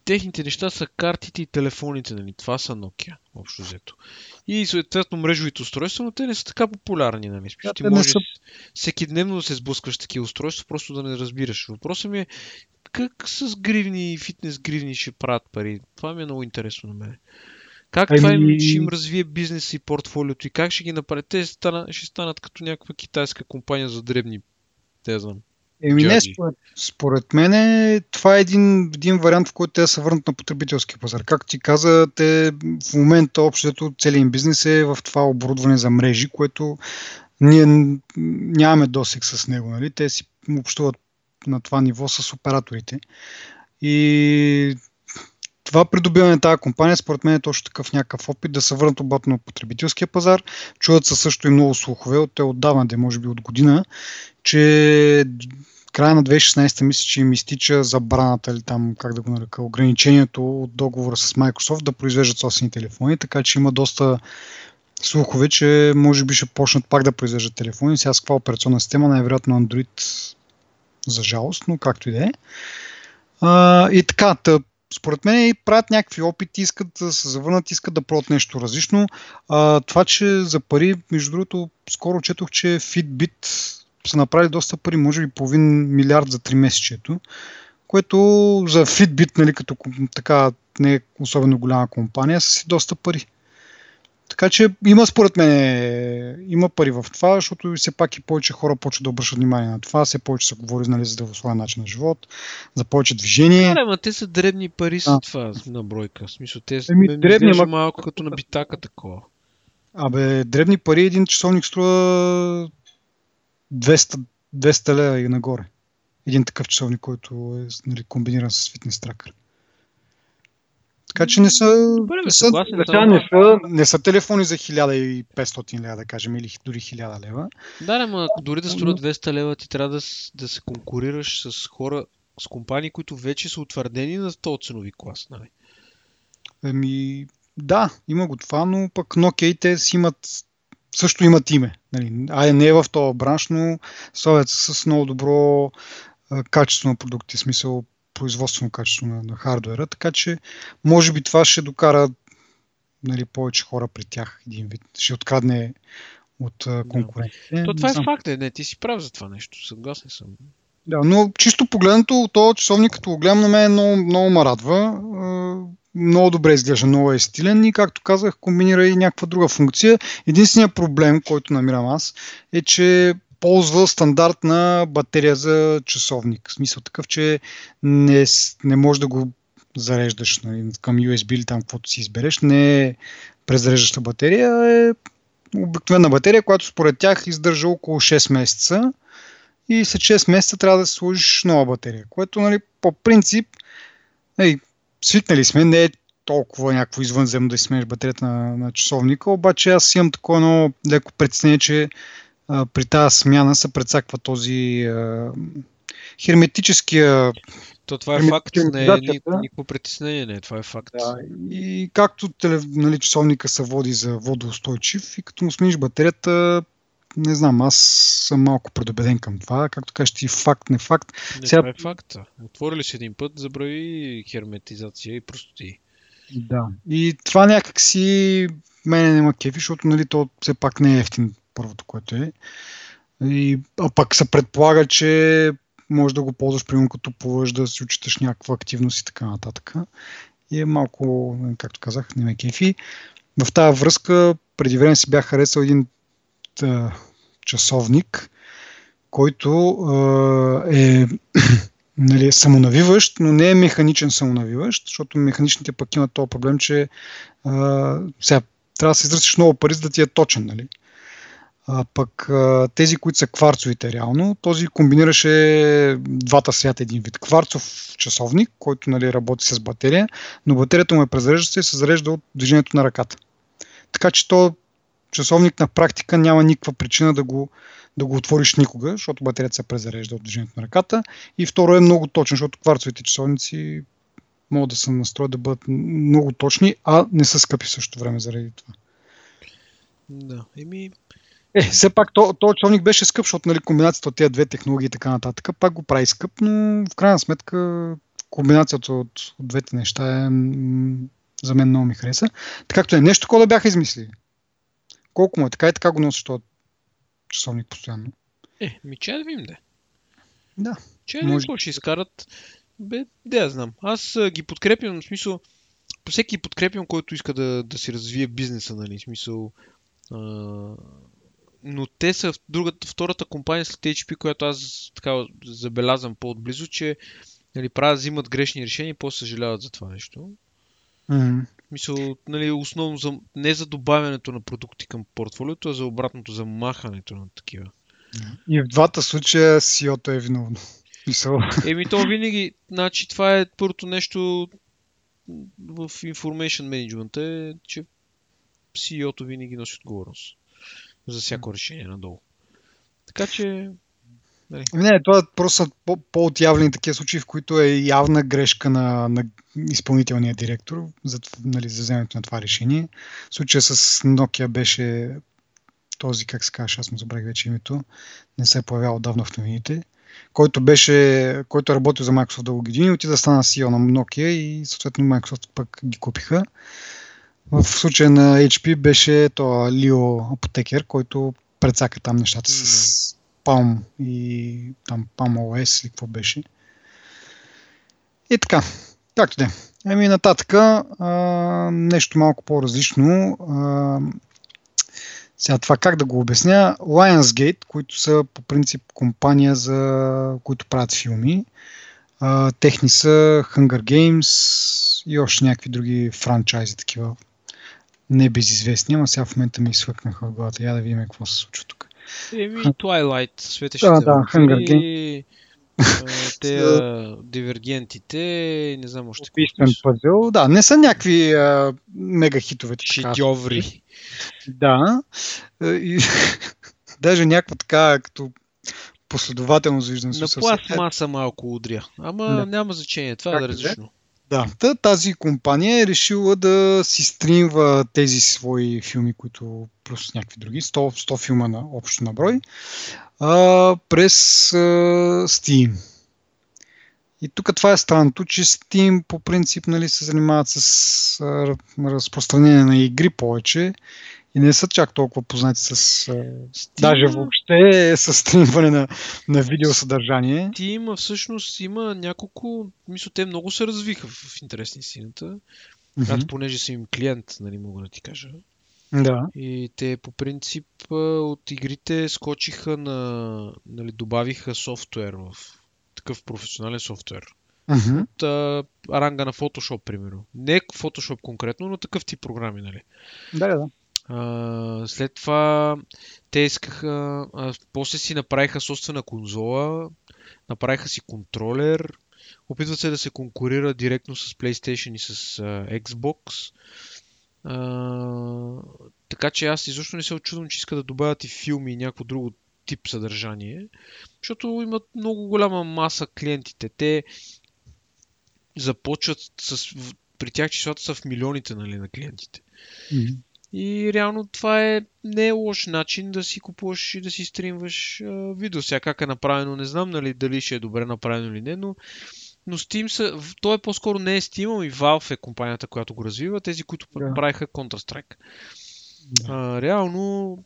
техните неща са картите и телефоните, нали? Това са Nokia, общо взето. И съответно мрежовите устройства, но те не са така популярни, нали? Смисъл, ти можеш са... всеки дневно да се сблъскваш такива устройства, просто да не разбираш. Въпросът ми е как с гривни и фитнес гривни ще правят пари. Това ми е много интересно на мен. Как ами... това им, ще им развие бизнес и портфолиото и как ще ги направят? Те ще станат, ще станат като някаква китайска компания за дребни те знам. Еми не, според, според мен това е един, един вариант, в който те се върнат на потребителски пазар. Както ти каза, те в момента общото целият им бизнес е в това оборудване за мрежи, което ние нямаме досек с него. Нали? Те си общуват на това ниво с операторите. И това придобиване на тази компания, според мен е точно такъв някакъв опит да се върнат обратно на потребителския пазар. Чуват се също и много слухове, от те отдавна, де може би от година, че края на 2016 мисля, че им изтича забраната или там, как да го нарека, ограничението от договора с Microsoft да произвеждат собствени телефони, така че има доста слухове, че може би ще почнат пак да произвеждат телефони. Сега с каква операционна система, най-вероятно Android за жалост, но както и да е. и така, тъп, според мен и правят някакви опити, искат да се завърнат, искат да пробват нещо различно. А, това, че за пари, между другото, скоро четох, че Fitbit са направили доста пари, може би половин милиард за 3 месечето, което за Fitbit, нали, като така не е особено голяма компания, са си доста пари. Така че има според мен има пари в това, защото все пак и повече хора почват да обръщат внимание на това, все повече се говори нали, за здравословен начин на живот, за повече движение. Да, ма те са дребни пари с това на бройка. В смисъл, те са Еми, дребни, ма... малко като на битака такова. Абе, дребни пари, един часовник струва 200, 200 лева и нагоре. Един такъв часовник, който е нали, комбиниран с фитнес тракър. Така че не са, Добре, не, са, да, не, са, не са телефони за 1500 лева, да кажем, или дори 1000 лева. Да, но дори да струва 200 лева, ти трябва да, да се конкурираш с хора, с компании, които вече са утвърдени на този ценови клас. Нали? Еми, да, има го това, но пък Nokia те си имат също имат име. Нали. Ай, не е в този бранш, но славят с много добро качество на продукти, в смисъл производствено качество на, на хардуера, така че може би това ще докара нали, повече хора при тях един вид. Ще открадне от конкурентите. То това е факт, е, не, ти си прав за това нещо, съгласен съм. Да, но чисто погледнато, то часовник, като го гледам на мен, много, много ме радва. Много добре изглежда, много е стилен и, както казах, комбинира и някаква друга функция. Единственият проблем, който намирам аз, е, че ползва стандартна батерия за часовник. В смисъл такъв, че не, не можеш да го зареждаш нали, към USB или там каквото си избереш. Не е презареждаща батерия, е обикновена батерия, която според тях издържа около 6 месеца и след 6 месеца трябва да сложиш нова батерия, което нали, по принцип нали, свикнали сме, не е толкова някакво извънземно да си смениш батерията на, на часовника, обаче аз имам такова едно леко притеснение, че а, при тази смяна се прецаква този а, херметическия то това е факт, не е никакво притеснение, не, това е факт. Да, и както нали, часовника се води за водоустойчив и като му смениш батерията, не знам, аз съм малко предубеден към това. Както кажеш ти, факт, не факт. Не, Сега... това е факт. Отворили си един път, забрави херметизация и простоти. Да. И това някак си мене няма кефи, защото нали, то все пак не е ефтин първото, което е. И, а пък се предполага, че може да го ползваш, примерно като плуваш, да си учиташ някаква активност и така нататък. И е малко, както казах, не ме кефи. В тази връзка преди време си бях харесал един а, часовник, който а, е нали, самонавиващ, но не е механичен самонавиващ, защото механичните пък имат този проблем, че а, сега трябва да се изръстиш много пари, за да ти е точен. Нали? А, пък тези, които са кварцовите реално, този комбинираше двата свята един вид. Кварцов часовник, който нали, работи с батерия, но батерията му е презарежда и се зарежда от движението на ръката. Така че то часовник на практика няма никаква причина да го, да го отвориш никога, защото батерията се презарежда от движението на ръката. И второ е много точен, защото кварцовите часовници могат да се настроят да бъдат много точни, а не са скъпи в същото време заради това. Да, еми... Е, все пак то, то часовник беше скъп, защото нали, комбинацията от тези две технологии и така нататък пак го прави скъп, но в крайна сметка комбинацията от, от двете неща е, за мен много ми хареса. Така както е нещо такова да бяха измислили. Колко му е така и така го носиш този часовник постоянно. Е, ми че да видим де. Да. Че може... ще изкарат? Бе, да я знам. Аз а, ги подкрепям, в смисъл, по всеки подкрепям, който иска да, да си развие бизнеса, нали, в смисъл, а, но те са в другата, втората компания след HP, която аз така забелязвам по-отблизо, че нали, правят, взимат грешни решения и после съжаляват за това нещо. Mm-hmm. Мисъл, нали, основно за, не за добавянето на продукти към портфолиото, а за обратното, за махането на такива. И в двата случая CEO-то е виновно. Мисъл. Еми то винаги, значи това е първото нещо в information management е, че CEO-то винаги носи отговорност за всяко решение надолу. Така че Нали? Не, това просто са по-отявлени такива случаи, в които е явна грешка на, на изпълнителния директор за, нали, за вземането на това решение. В случая с Nokia беше този, как се казва, аз му забравих вече името, не се е появявал давно в новините, който беше, който е работил за Microsoft дълго години, отида да стана CEO на Nokia и съответно Microsoft пък ги купиха. В случая на HP беше то Лио Апотекер, който прецака там нещата с Palm и там Palm OS или какво беше. И така, както де. Еми нататък нещо малко по-различно. А, сега това как да го обясня? Lionsgate, които са по принцип компания, за които правят филми. А, техни са Hunger Games и още някакви други франчайзи, такива небезизвестни, ама сега в момента ми изхвъкнаха в главата. Я да видим какво се случва тук. Еми, Twilight, светещите да, да, Hunger Games. Те дивергентите, не знам още. Убийствен пъзел, да, не са някакви а, мега хитове. Шедьоври. Да. И, даже някаква така, като последователно виждам. На пластмаса малко удря. Ама да. няма значение, това как е различно. Да, тази компания е решила да си стримва тези свои филми, които плюс някакви други, 100, 100 филма на общо наброй, а, през а, Steam. И тук това е странното, че Steam по принцип нали, се занимават с а, разпространение на игри повече и не са чак толкова познати с... Steam... Даже въобще с стримване на, на видеосъдържание. Steam всъщност има няколко... Мисля, те много се развиха в интересни сината. Mm-hmm. Аз понеже съм им клиент, нали мога да ти кажа. Да. И те по принцип от игрите скочиха на... Нали, добавиха софтуер в такъв професионален софтуер. Uh-huh. От а, ранга на Photoshop, примерно. Не Photoshop конкретно, но такъв тип програми, нали? Да, да. А, след това те искаха, а, после си направиха собствена конзола, направиха си контролер Опитват се да се конкурира директно с PlayStation и с uh, Xbox. Uh, така че аз изобщо не се очудвам, че искат да добавят и филми и някакво друго тип съдържание, защото имат много голяма маса клиентите. Те започват с... При тях числата са в милионите нали, на клиентите. Mm-hmm. И реално това е не е лош начин да си купуваш и да си стримваш а, видео. Сега как е направено, не знам нали, дали ще е добре направено или не, но, но Steam са, то е по-скоро не е Steam, ами Valve е компанията, която го развива, тези, които yeah. правиха Counter-Strike. А, реално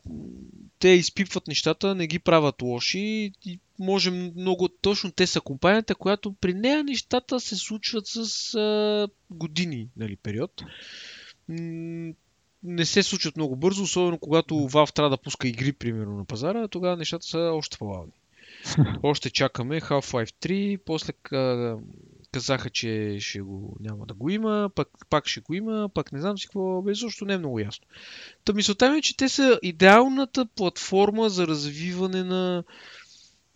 те изпипват нещата, не ги правят лоши и може много... Точно те са компанията, която при нея нещата се случват с а, години нали, период. Не се случват много бързо, особено когато Valve трябва да пуска игри, примерно, на пазара, тогава нещата са още по-бавни. Още чакаме Half-Life 3, после казаха, че ще го, няма да го има, пак, пак ще го има, пак не знам си какво, бе, защото не е много ясно. Та мисълта ми е, че те са идеалната платформа за развиване на,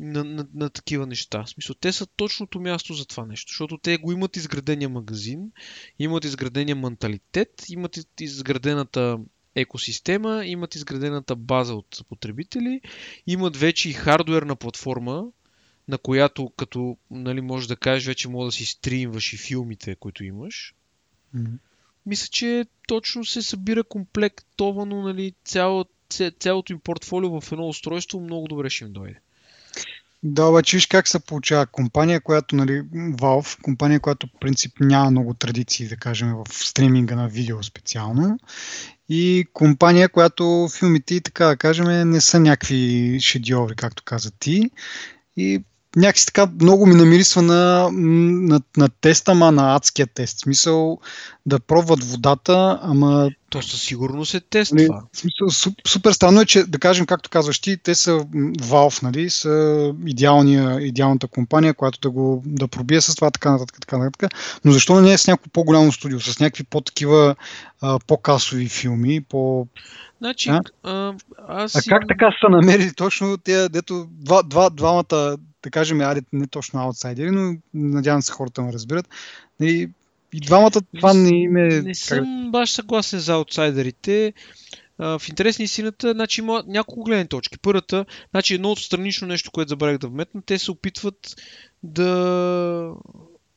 на, на, на такива неща. В смисъл, те са точното място за това нещо, защото те го имат изградения магазин, имат изградения менталитет, имат изградената екосистема, имат изградената база от потребители, имат вече и хардуерна платформа, на която като нали, можеш да кажеш, вече мога да си стримваш и филмите, които имаш. Mm-hmm. Мисля, че точно се събира комплектовано нали, цяло, цялото им портфолио в едно устройство, много добре ще им дойде. Да, обаче виж как се получава компания, която, нали, Valve, компания, която в принцип няма много традиции, да кажем, в стриминга на видео специално. И компания, която филмите, така да кажем, не са някакви шедьоври, както каза ти. И някакси така много ми намирисва на, на, на теста, ама на адския тест. В смисъл да пробват водата, ама... То със сигурност е тест нали, това. Смисъл, супер странно е, че да кажем, както казваш ти, те са Valve, нали, са идеалния, идеалната компания, която да го да пробие с това, така нататък, така нататък. Но защо не е с някакво по-голямо студио, с някакви по-такива по-касови филми, по Значи, а? А, аз а как така са намерили точно тези, дето два, два, двамата да кажем, аре, не точно аутсайдери, но надявам се хората ме разбират. И, и двамата това не им е... Не съм баш съгласен за аутсайдерите. в интерес на истината, значи има няколко гледни точки. Първата, значи едно от странично нещо, което забравих да вметна, те се опитват да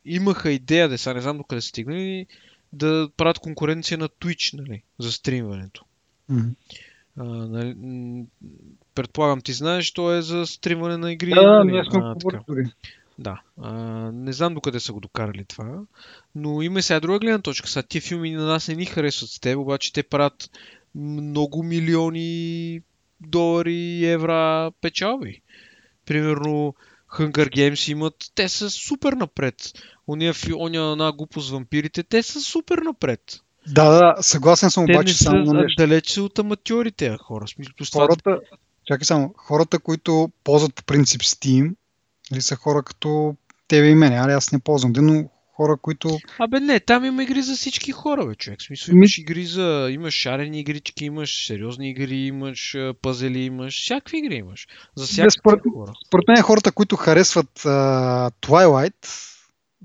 имаха идея, да сега не знам докъде са стигнали, да правят конкуренция на Twitch, нали, за стримването. Mm-hmm. А, нали, предполагам, ти знаеш, то е за стримане на игри. Да, нали? ние сме а, Да. А, не знам докъде са го докарали това, но има сега друга гледна точка. Сега тия филми на нас не ни харесват с теб, обаче те правят много милиони долари и евра печалби. Примерно Hunger Games имат, те са супер напред. Ония, оня на глупост вампирите, те са супер напред. Да, да, съгласен съм, те обаче са само на нещо. далеч от аматьорите хора. Смисъл, хората, чакай само, хората, които ползват по принцип Steam, или нали, са хора като тебе и мене, али аз не ползвам, но хора, които... Абе не, там има игри за всички хора, бе, човек. В смисъл, имаш игри за... Имаш шарени игрички, имаш сериозни игри, имаш пазели, имаш всякакви игри имаш. За всякакви според, хора. Според мен хората, които харесват uh, Twilight,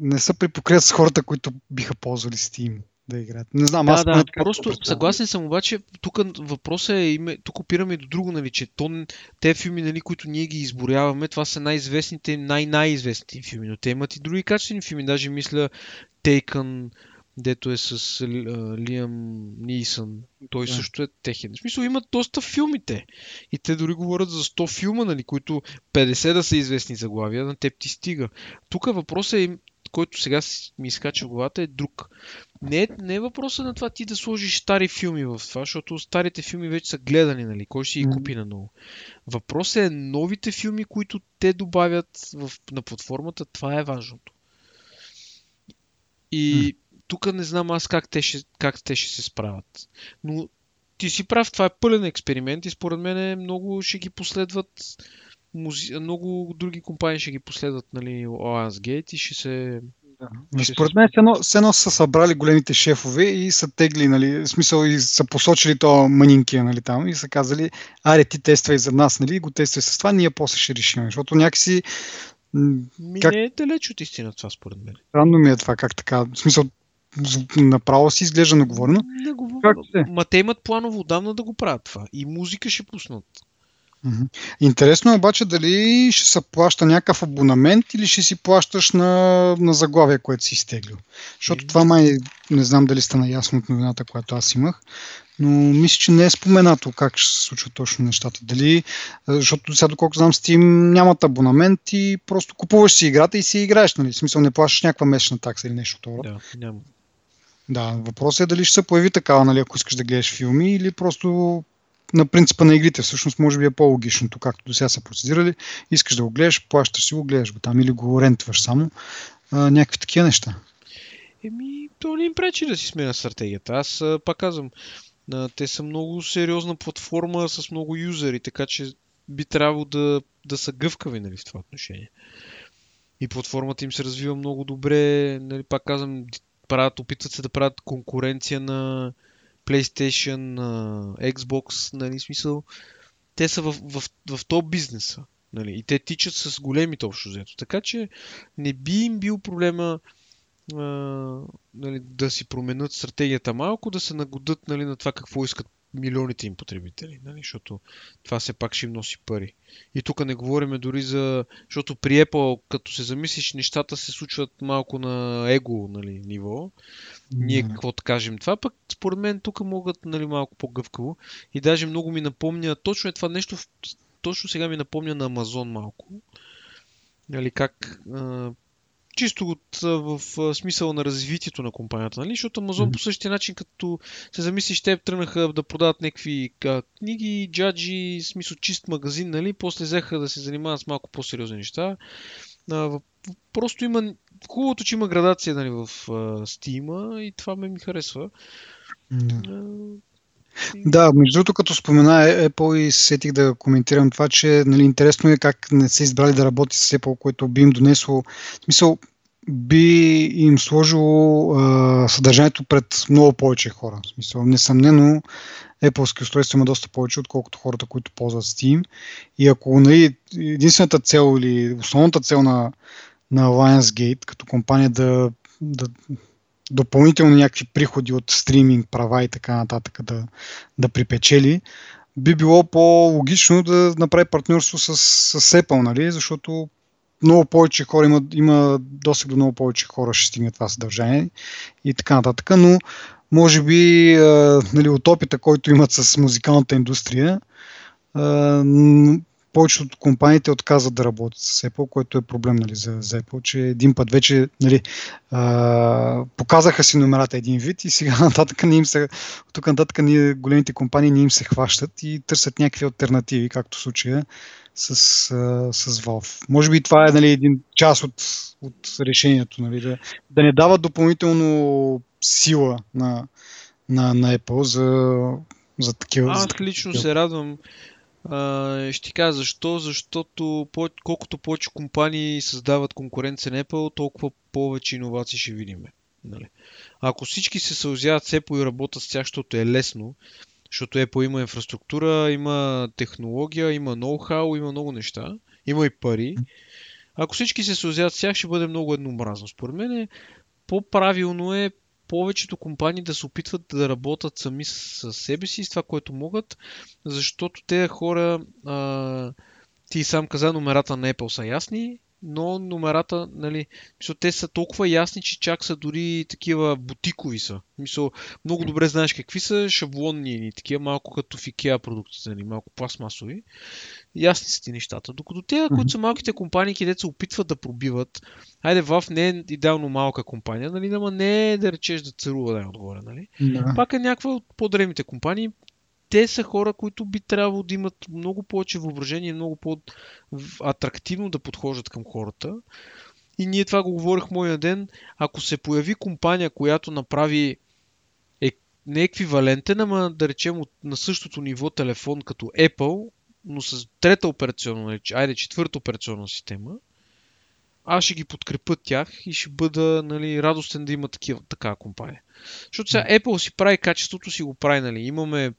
не са припокрият с хората, които биха ползвали Steam да играят. Не знам, да, аз да, просто съгласен съм, обаче тук въпросът е, тук опираме до друго, нали, че то, те филми, нали, които ние ги изборяваме, това са най-известните, най-най-известните филми, но те имат и други качествени филми, даже мисля Taken, дето е с Лиам Нисън. Той да. също е техен. В смисъл имат доста филмите. И те дори говорят за 100 филма, нали, които 50 да са известни заглавия, на теб ти стига. Тук въпросът е, който сега ми изкача в главата е друг. Не е, не е въпроса на това ти да сложиш стари филми в това, защото старите филми вече са гледани, нали? Кой ще ги купи на ново? Въпросът е новите филми, които те добавят в, на платформата, това е важното. И тук не знам аз как те, ще, как те ще се справят. Но ти си прав, това е пълен експеримент и според мен много ще ги последват много други компании ще ги последват, нали, Lionsgate и ще се... Да. Според мен, едно, едно са събрали големите шефове и са тегли, нали, в смисъл и са посочили то манинкия, нали, там и са казали, аре ти тествай за нас, нали, го тествай с това, ние после ще решим. Защото някакси Ми как... не е далеч от истина това, според мен. Странно ми е това, как така. В смисъл, направо си изглежда наговорено. Наговорено. Как Ма те имат планово отдавна да го правят това. И музика ще пуснат. Интересно е обаче дали ще се плаща някакъв абонамент или ще си плащаш на, на заглавие, което си изтеглил. Защото mm-hmm. това май не знам дали стана ясно от новината, която аз имах, но мисля, че не е споменато как ще се случват точно нещата. Дали, защото сега, доколко знам, Steam нямат абонамент и просто купуваш си играта и си играеш, нали? В смисъл не плащаш някаква месечна такса или нещо това. Да, няма. Да, въпросът е дали ще се появи такава, нали, ако искаш да гледаш филми или просто на принципа на игрите. Всъщност може би е по-логичното, както до сега са процедирали. Искаш да го гледаш, плащаш си го, гледаш го там или го рентваш само. А, някакви такива неща. Еми, то не им пречи да си сменя стратегията. Аз пак казвам, те са много сериозна платформа с много юзери, така че би трябвало да, да са гъвкави нали, в това отношение. И платформата им се развива много добре. Нали, пак казвам, правят, опитват се да правят конкуренция на, PlayStation, Xbox, нали, смисъл, те са в, в, в, в бизнеса. Нали, и те тичат с големите общо взето. Така че не би им бил проблема а, нали, да си променят стратегията малко, да се нагодат нали, на това какво искат милионите им потребители, нали? защото това все пак ще им носи пари. И тук не говорим дори за... Защото при Apple, като се замислиш, нещата се случват малко на его нали, ниво. Ние какво да кажем това, пък според мен тук могат нали, малко по-гъвкаво. И даже много ми напомня, точно е това нещо, точно сега ми напомня на Амазон малко. Нали, как чисто от, в, смисъл на развитието на компанията, нали? Защото Amazon mm-hmm. по същия начин, като се замислиш, те тръгнаха да продават някакви книги, джаджи, смисъл чист магазин, нали? После взеха да се занимават с малко по-сериозни неща. А, просто има хубавото, че има градация нали, в Steam и това ме ми харесва. Mm-hmm. Да, между другото, като спомена Apple и сетих да коментирам това, че нали, интересно е как не са избрали да работи с Apple, което би им донесло, в смисъл, би им сложило а, съдържанието пред много повече хора. В смисъл, несъмнено, Apple устройства има доста повече, отколкото хората, които ползват Steam. И ако нали, единствената цел или основната цел на, на Lionsgate като компания да, да допълнително някакви приходи от стриминг, права и така нататък да, да припечели, би било по-логично да направи партньорство с, с Apple, нали? защото много повече хора има, има достъп до много повече хора ще стигне това съдържание и така нататък, но може би нали, от опита, който имат с музикалната индустрия, повечето от компаниите отказват да работят с Apple, което е проблем нали, за, за Apple, че един път вече нали, а, показаха си номерата един вид и сега нататък не им се, тук нататък ние, големите компании не им се хващат и търсят някакви альтернативи, както в случая с, а, с Valve. Може би това е нали, един част от, от решението, нали, да, да не дават допълнително сила на, на, на Apple за, за такива. Аз лично се радвам ще кажа защо. Защото колкото повече компании създават конкуренция на Apple, толкова повече иновации ще видим. Нали? Ако всички се съузяват с Apple и работят с тях, защото е лесно, защото Apple има инфраструктура, има технология, има ноу-хау, има много неща, има и пари. Ако всички се съузяват с тях, ще бъде много еднообразно. Според мен е, по-правилно е повечето компании да се опитват да работят сами с себе си, с това, което могат, защото те хора, а, ти сам каза, номерата на Apple са ясни, но номерата, нали, мисъл, те са толкова ясни, че чак са дори такива бутикови са. Мисъл, много добре знаеш какви са, шаблонни, такива малко като в IKEA продуктите, нали, малко пластмасови ясни са ти нещата. Докато те, които са малките компании, където се опитват да пробиват, айде в не е идеално малка компания, нали, ама не е да речеш да царува да е отгоре, нали? Да. Пак е някаква от по-древните компании. Те са хора, които би трябвало да имат много повече въображение, много по-атрактивно да подхождат към хората. И ние това го говорих моя ден. Ако се появи компания, която направи е, не еквивалентен, ама да речем на същото ниво телефон като Apple, но с трета операционна, айде четвърта операционна система, аз ще ги подкрепя тях и ще бъда нали, радостен да има такива, такава компания. Защото сега Apple си прави качеството, си го прави, нали. Имаме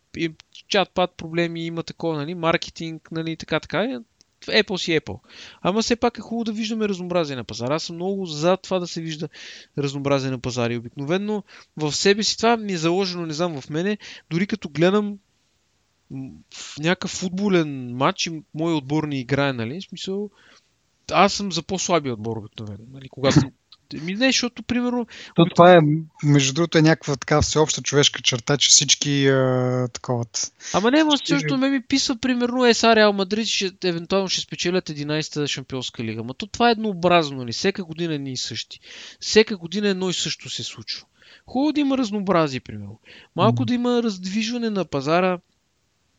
чат-пат проблеми, има такова, нали, маркетинг, нали, така, така. Apple си Apple. Ама все пак е хубаво да виждаме разнообразие на пазара. Аз съм много за това да се вижда разнообразие на пазари. Обикновено в себе си това ми е заложено, не знам, в мене. Дори като гледам в някакъв футболен матч и мой отбор не играе, нали? В смисъл, аз съм за по-слабия отбор обикновено. Нали? Когато ми не, защото, примерно... То, това е, между другото, е някаква така всеобща човешка черта, че всички а, такова. Ама не, но също ме ми писва, примерно, ЕСА Реал Мадрид ще, евентуално ще спечелят 11-та шампионска лига. Ма то това е еднообразно, нали? Всека година е ни и същи. Всека година едно и също се случва. Хубаво да има разнообразие, примерно. Малко mm. да има раздвижване на пазара,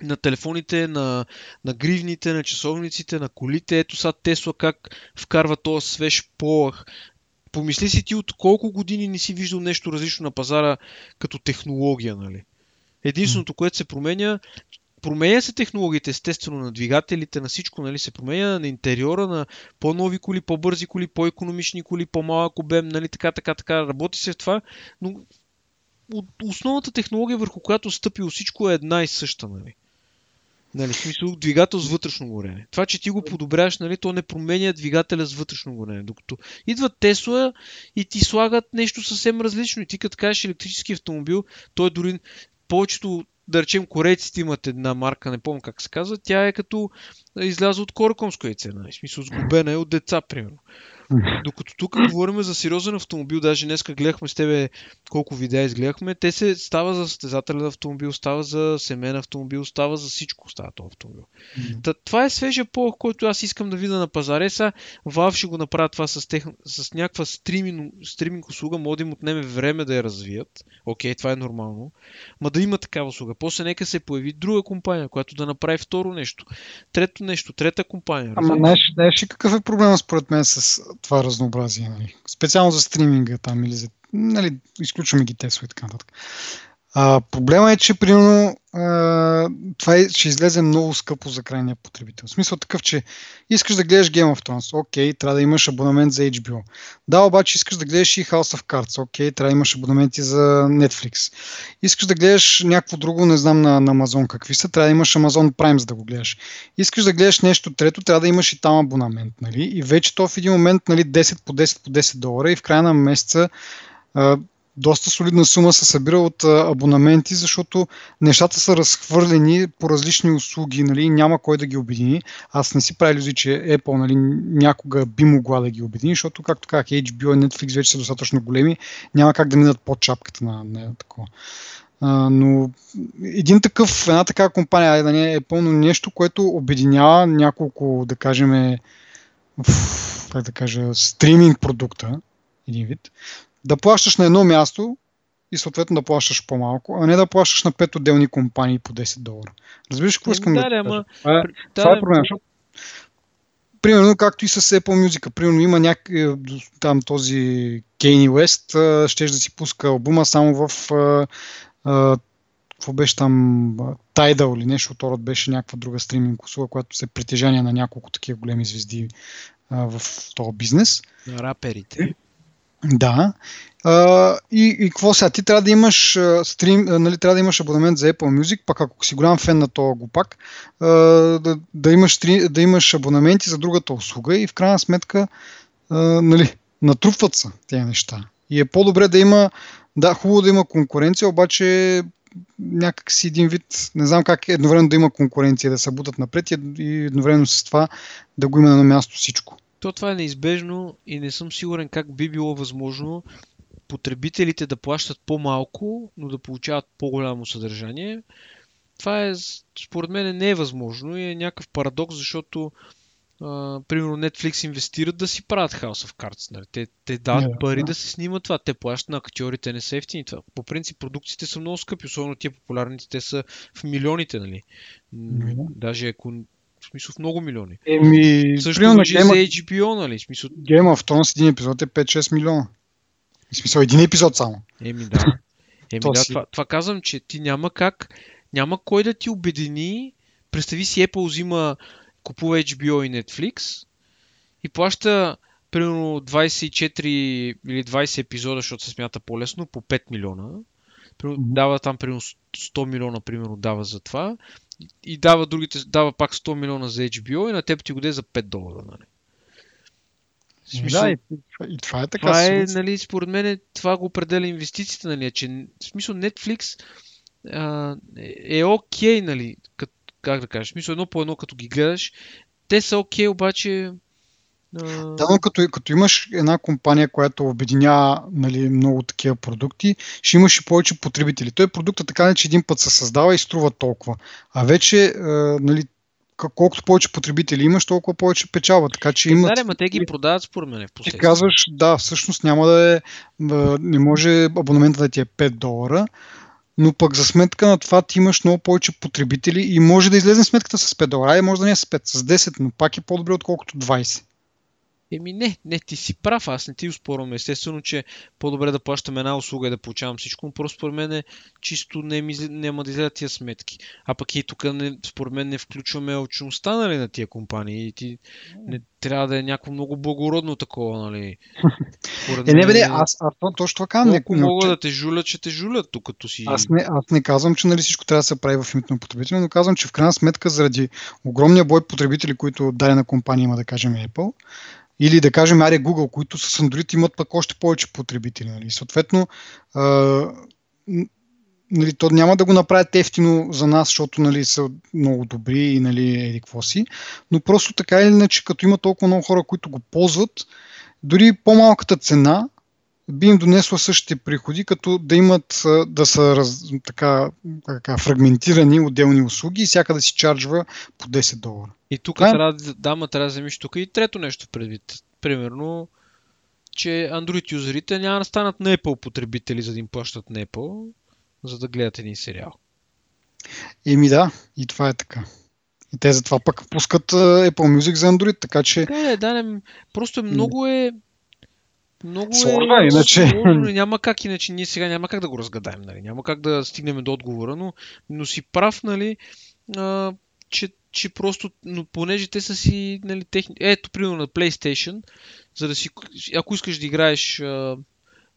на телефоните, на, на гривните, на часовниците, на колите. Ето сега Тесла как вкарва този свеж полах помисли си ти от колко години не си виждал нещо различно на пазара като технология, нали? Единственото, което се променя, променя се технологиите, естествено, на двигателите, на всичко, нали, се променя на интериора, на по-нови коли, по-бързи коли, по-економични коли, по-малък обем, нали, така, така, така, работи се в това, но основната технология, върху която стъпи всичко е една и съща, нали. Нали, смисъл двигател с вътрешно горене. Това, че ти го подобряваш, нали, то не променя двигателя с вътрешно горене. Докато идват Тесла и ти слагат нещо съвсем различно. И ти като кажеш електрически автомобил, той дори повечето да речем, корейците имат една марка, не помня как се казва, тя е като изляза от коракомско яйце, нали? в смисъл сгубена е от деца, примерно. Докато тук говорим за сериозен автомобил, даже днес гледахме с тебе колко видеа изгледахме, те се става за състезателен автомобил, става за семейен автомобил, става за всичко става този автомобил. Mm-hmm. Та, това е свежия полъх, който аз искам да видя на пазаре. Сега Valve ще го направят това с, тех... с някаква стриминг, стриминг услуга, може да им отнеме време да я развият. Окей, това е нормално. Ма да има такава услуга. После нека се появи друга компания, която да направи второ нещо. Трето нещо, трета компания. Ама знаеш, знаеш какъв е проблема според мен с това разнообразие. Нали? Специално за стриминга там или за... Нали, изключваме ги Тесла и така нататък. А, проблема е, че примерно а, това е, ще излезе много скъпо за крайния потребител. В смисъл такъв, че искаш да гледаш Game of Thrones, окей, трябва да имаш абонамент за HBO. Да, обаче искаш да гледаш и House of Cards, окей, трябва да имаш абонаменти за Netflix. Искаш да гледаш някакво друго, не знам на, на Amazon какви са, трябва да имаш Amazon Prime за да го гледаш. Искаш да гледаш нещо трето, трябва да имаш и там абонамент, нали? И вече то в един момент, нали, 10 по 10 по 10 долара и в края на месеца доста солидна сума се събира от абонаменти, защото нещата са разхвърлени по различни услуги, нали, няма кой да ги обедини. Аз не си правя иллюзии, че Apple нали, някога би могла да ги обедини, защото, както казах, HBO и Netflix вече са достатъчно големи, няма как да минат под чапката на, на такова. А, но един такъв, една така компания да не е пълно нещо, което обединява няколко, да кажем, как да кажа, стриминг продукта, един вид, да плащаш на едно място и съответно да плащаш по-малко, а не да плащаш на пет отделни компании по 10 долара. Разбираш какво искам да, да, да кажа? Това, е, това е проблем, защото примерно както и с Apple Music, примерно има някак, е, там този Kanye West, ще да си пуска албума само в какво беше там, Tidal или нещо, от беше някаква друга стриминг услуга, която се притежание на няколко такива големи звезди а, в този бизнес. На раперите. Да. А, и, и какво сега? Ти трябва да имаш стрим, нали, трябва да имаш абонамент за Apple Music, пак ако си голям фен на този глупак, а, да, да, имаш, да имаш абонаменти за другата услуга и в крайна сметка а, нали, натрупват се тези неща. И е по-добре да има, да, хубаво да има конкуренция, обаче някак си един вид, не знам как едновременно да има конкуренция, да се бутат напред и едновременно с това да го има на място всичко то това е неизбежно и не съм сигурен как би било възможно потребителите да плащат по-малко, но да получават по-голямо съдържание. Това е, според мен, не е възможно и е някакъв парадокс, защото Uh, примерно Netflix инвестират да си правят House of Cards. Нали? Те, те дават yeah, пари yeah. да се снимат това. Те плащат на актьорите, не са ефтини това. По принцип продукциите са много скъпи, особено тия популярните, те са в милионите. Нали? Yeah. Даже ако в смисъл в много милиони. Еми, Също примерно, Game... за HBO, нали? В смисъл... Game of Thrones един епизод е 5-6 милиона. В смисъл един епизод само. Еми да. Еми да, това, това казвам, че ти няма как, няма кой да ти обедини. Представи си Apple взима, купува HBO и Netflix и плаща примерно 24 или 20 епизода, защото се смята по-лесно, по 5 милиона. Дава там примерно 100 милиона, примерно, дава за това. И дава, другите, дава пак 100 милиона за HBO и на теб ти го даде за 5 долара. Нали? Смисъл, да, и, и това е така. Това е, нали, според мен, това го определя инвестициите, нали, че в смисъл Netflix а, е окей, okay, нали, как, как да кажеш, в смисъл едно по едно, като ги гледаш, те са окей, okay, обаче да, но като, като имаш една компания, която обединява нали, много такива продукти, ще имаш и повече потребители. Той продукт така не, че един път се създава и струва толкова. А вече, е, нали, колкото повече потребители имаш, толкова повече печалва. Така че имат... Да, ма те ги продават според мен Ти казваш, да, всъщност няма да е, не може абонамента да ти е 5 долара, но пък за сметка на това ти имаш много повече потребители и може да излезе сметката с 5 долара, и може да не е с 5, с 10, но пак е по-добре отколкото 20. Еми не, не, ти си прав, аз не ти успорвам. Естествено, че по-добре да плащам една услуга и да получавам всичко, но просто според мен е чисто не ми, няма да излезат тия сметки. А пък и тук не, според мен не включваме очността нали, на тия компании. И ти не, трябва да е някакво много благородно такова, нали? Според е, не, бе, аз, аз точно. Ако не, мога че... да те жулят, че те жулят тук като си... Аз не, аз не казвам, че нали, всичко трябва да се прави в името на потребителя, но казвам, че в крайна сметка заради огромния бой потребители, които дадена компания има, да кажем Apple, или да кажем аре Google, които с Android имат пък още повече потребители. Нали. Съответно, а, нали, то няма да го направят ефтино за нас, защото нали, са много добри и нали, еди какво си, но просто така или иначе, като има толкова много хора, които го ползват, дори по-малката цена би им донесла същите приходи, като да имат, да са раз, така, така, фрагментирани отделни услуги и всяка да си чарджва по 10 долара. И тук Това... Е- трябва, да, ма, трябва да вземеш тук и трето нещо предвид. Примерно, че Android юзерите няма да станат на Apple потребители, за да им плащат на Apple, за да гледат един сериал. Еми да, и това е така. И те затова пък пускат Apple Music за Android, така че... Да, да, не, просто много е много Сложно, е, иначе... Сложно, няма как, иначе ние сега няма как да го разгадаем, нали? няма как да стигнем до отговора, но, но си прав, нали, а, че, че просто, но понеже те са си, нали, техни... Ето, примерно на PlayStation, за да си, ако искаш да играеш, а,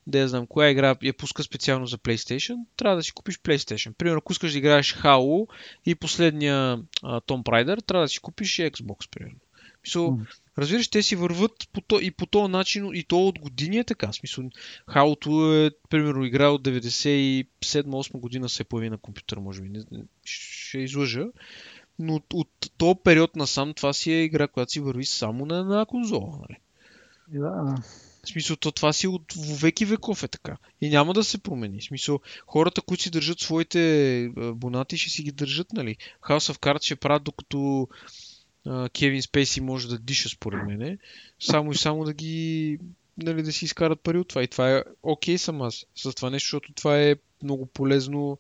да я знам, коя игра я пуска специално за PlayStation, трябва да си купиш PlayStation. Примерно, ако искаш да играеш Halo и последния а, Tomb Raider, трябва да си купиш Xbox, примерно. Мисъл. Разбираш, те си върват по то, и по този начин, и то от години е така. В смисъл, Хаото е, примерно, игра от 97-8 година се появи на компютър, може би. Не, ще излъжа. Но от, от този период насам това си е игра, която си върви само на една конзола. Нали? Да. В смисъл, то това си от веки веков е така. И няма да се промени. В смисъл, хората, които си държат своите абонати, ще си ги държат, нали? House of Cards ще правят докато Кевин Спейси може да диша според мене, само и само да ги нали, да си изкарат пари от това. И това е окей okay съм аз с това нещо, защото това е много полезно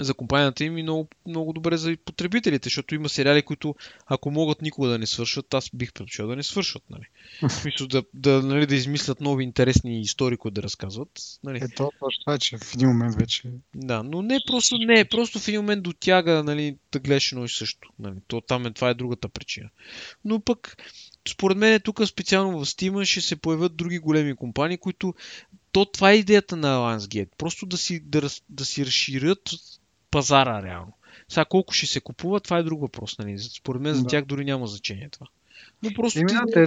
за компанията им и много, много добре за потребителите, защото има сериали, които ако могат никога да не свършат, аз бих предпочел да не свършат. Нали. В смисъл да, да, нали, да измислят нови интересни истории, които да разказват. Нали. Ето, точно това, че в един момент вече... Да, но не просто, не, просто в един момент дотяга нали, да гледаш едно и също. Нали. То, там е, това е другата причина. Но пък, според мен тук специално в Steam ще се появят други големи компании, които то това е идеята на Lionsgate. Просто да си, да, да си разширят пазара реално. Сега колко ще се купува, това е друг въпрос. Нали? Според мен за да. тях дори няма значение това. Но просто. Именно, ти... те,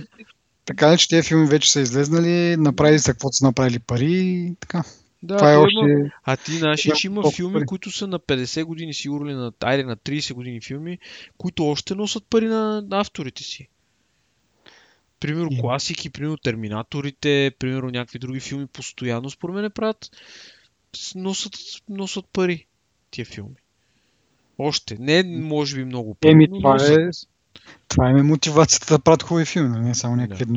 така ли, че тези филми вече са излезнали, направили са каквото са направили пари така. Да, това е още... има... А ти знаеш, че има филми, пари. които са на 50 години, сигурно на, айде, на 30 години филми, които още носят пари на авторите си. Примерно и... класики, примерно Терминаторите, примерно някакви други филми постоянно, според мен правят, носят, носят пари тия филми. Още. Не, може би много пари. Еми, това е, това е мотивацията да правят хубави филми, нали? не само някакви да.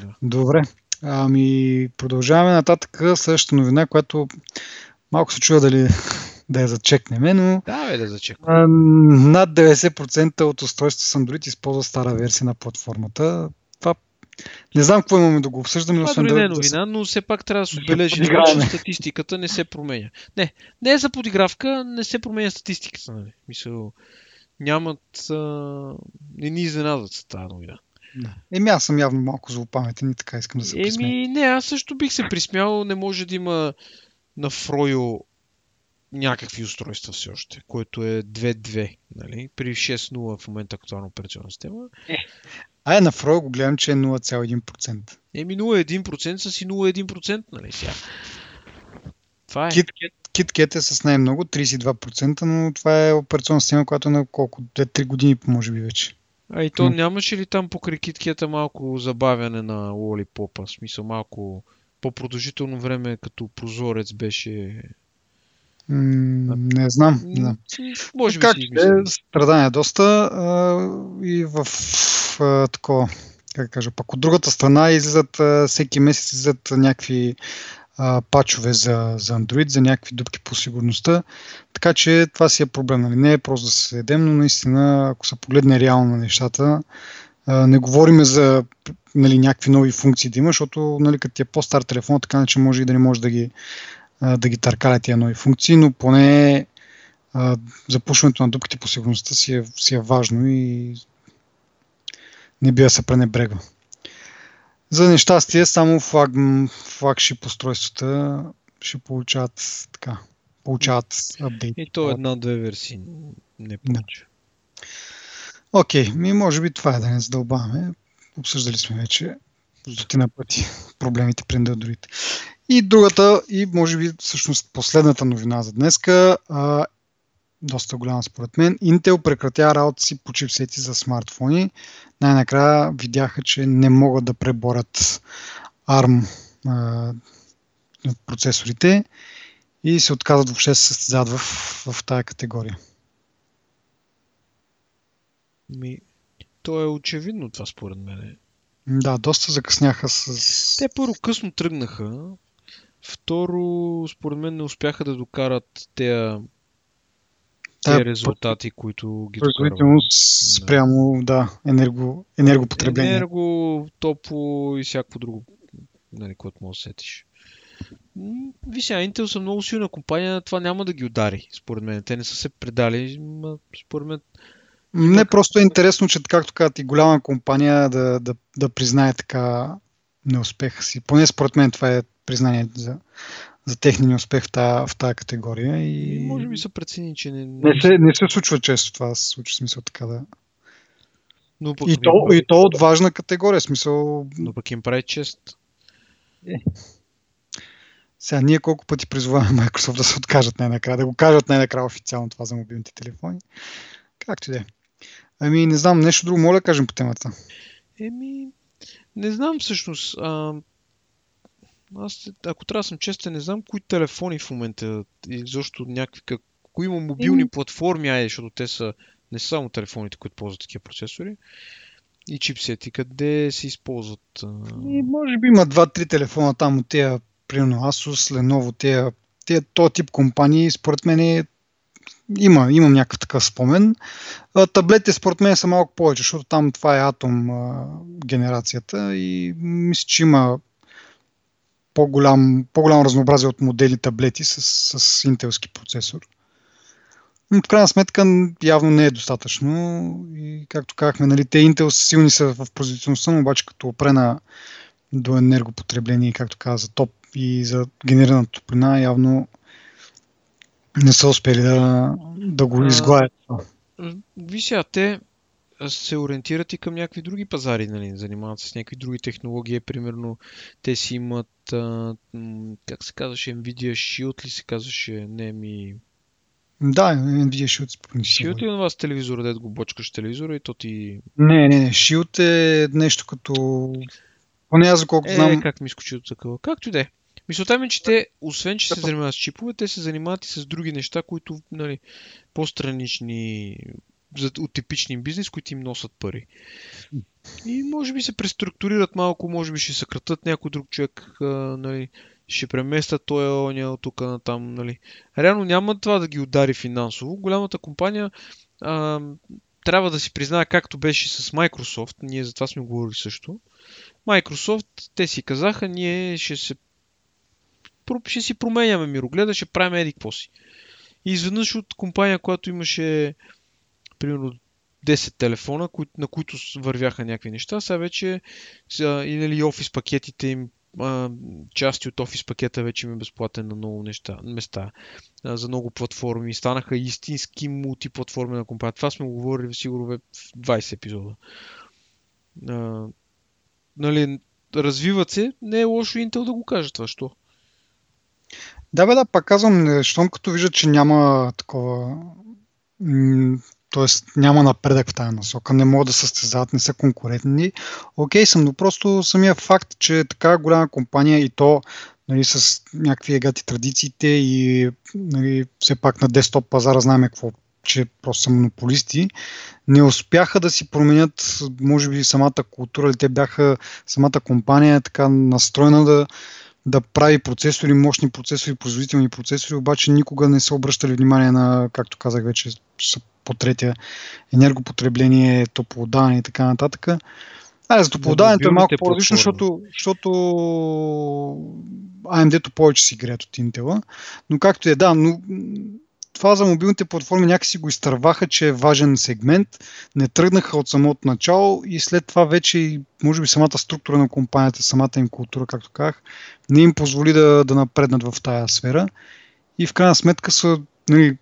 Да. Добре. Ами, продължаваме нататък. Следващата новина, която малко се чува дали да я зачекнем, но да, бе, да зачекнем. над 90% от устройства с Android използва стара версия на платформата. Не знам какво имаме да го обсъждаме. Това дори не е новина, но все пак трябва да се отбележи, че статистиката не се променя. Не, не е за подигравка, не се променя статистиката. Нали? Мисъл, нямат... А... Не ни изненадат с тази новина. Еми аз съм явно малко злопаметен и така искам да се Еми не, аз също бих се присмял. Не може да има на Фройо някакви устройства все още, което е 2.2, нали? при 6.0 в момента актуална операционна система. А е, на Фройо го гледам, че е 0,1%. Еми 0,1% са си 0,1%, нали сега? Това е. KitKat, KitKat е с най-много, 32%, но това е операционна система, която е на колко? 2-3 години, може би вече. А и то нямаше ли там покрай KitKat малко забавяне на Lollipop? В смисъл малко по-продължително време като прозорец беше М, не знам. Знам. Може би как си е, страдания доста а, и в а, такова, как да кажа, пък от другата страна излизат а, всеки месец излизат някакви а, пачове за, за Android, за някакви дупки по сигурността. Така че това си е проблем. Нали? Не е просто да се следем, но наистина, ако се погледне реално на нещата, а, не говориме за нали, някакви нови функции да има, защото нали, като ти е по-стар телефон, така че може и да не може да ги, а, да ги търкаля тия нови функции, но поне а, запушването на дупките по сигурността си е, си е важно и не бива се пренебрегва. За нещастие, само флаг, флагшип устройствата ще получават така, получават апдейт. И то една-две версии. Не повече. Окей, ми може би това е да не задълбаваме. Обсъждали сме вече стотина пъти проблемите при Android. И другата, и може би всъщност последната новина за днеска, а, доста голяма според мен, Intel прекратява работа си по чипсети за смартфони. Най-накрая видяха, че не могат да преборят ARM а, процесорите и се отказват въобще да се състезават в, в тази категория. Ми, то е очевидно това според мен. Да, доста закъсняха с... Те първо късно тръгнаха. Второ, според мен не успяха да докарат тези те резултати, които ги производителност спрямо да, енерго, енергопотребление. Енерго, топло и всяко друго, нали, което може да сетиш. Виж Intel са много силна компания, това няма да ги удари, според мен. Те не са се предали, ма, според мен Не, просто е интересно, че както казват и голяма компания да, да, да признае така неуспеха си. Поне според мен това е признание за, за техния неуспех в тази, в тази категория. И... може би са прецени, че не... Не се, не се случва често това, се случва смисъл така да. Но пък, И то, прави- и то от важна категория, смисъл. но пък им прави чест. Сега ние колко пъти призоваваме Microsoft да се откажат най-накрая, да го кажат най-накрая официално това за мобилните телефони. Както и да е. Ами не знам, нещо друго моля да кажем по темата. Еми, не знам всъщност. А, аз, ако трябва да съм честен, не знам кои телефони в момента, изобщо някакви, как, кои има мобилни Еми. платформи, айде, защото те са не са само телефоните, които ползват такива процесори. И чипсети, къде се използват. И може би има два-три телефона там от тези, примерно Asus, Lenovo, тези, тези, този тип компании, според мен е, има, имам някакъв такъв спомен. Таблетите според мен са малко повече, защото там това е Atom а, генерацията и мисля, че има по-голям, по-голямо разнообразие от модели таблети с, с интелски процесор. Но в крайна сметка явно не е достатъчно и както казахме, нали, те Intel силни са в производителността, но обаче като опре на до енергопотребление, както каза, за топ и за генерирана топлина, явно не са успели да, да го изгладят. Виж те се ориентират и към някакви други пазари, нали? Занимават се с някакви други технологии. Примерно, те си имат, а, как се казваше, Nvidia Shield ли се казваше? Не, ми... Да, Nvidia Shield. Shield ли на вас телевизора, дед го бочкаш телевизора и то ти... Не, не, не. Shield е нещо като... Поне аз, доколкото Е, знам, как ми изкочи от такова. Както и да е. Мисълта ми е, че те, освен че се занимават с чипове, те се занимават и с други неща, които, нали, по-странични от типични бизнес, които им носят пари. И може би се преструктурират малко, може би ще съкратат някой друг човек, а, нали, ще преместят той оня от тук на там, нали. Реално няма това да ги удари финансово. Голямата компания а, трябва да си признае, както беше с Microsoft, ние за това сме говорили също. Microsoft, те си казаха, ние ще се ще си променяме мирогледа, ще правим еди какво си. И изведнъж от компания, която имаше примерно 10 телефона, кои, на които вървяха някакви неща, сега вече са, и нали, офис пакетите им а, части от офис пакета вече има безплатен на много неща, места, а, за много платформи. Станаха истински мултиплатформи на компания. Това сме го говорили сигурно в 20 епизода. А, нали, развиват се, не е лошо Intel да го каже това, що? Да, бе, да, пак казвам, щом като виждат, че няма такова т.е. няма напредък в тази насока, не могат да състезават, не са конкурентни. Окей съм, но просто самия факт, че така голяма компания и то нали, с някакви егати традициите и нали, все пак на десктоп пазара знаем какво че просто са монополисти, не успяха да си променят, може би, самата култура, или те бяха, самата компания така настроена да, да прави процесори, мощни процесори, производителни процесори, обаче никога не са обръщали внимание на, както казах вече, по третия енергопотребление, топлоотдаване и така нататък. А, за топлоотдаването е малко по-различно, защото, защото AMD-то повече си греят от Intel. Но както е, да, но това за мобилните платформи някакси го изтърваха, че е важен сегмент, не тръгнаха от самото начало и след това вече, може би самата структура на компанията, самата им култура, както казах, не им позволи да, да напреднат в тая сфера. И в крайна сметка са, нали,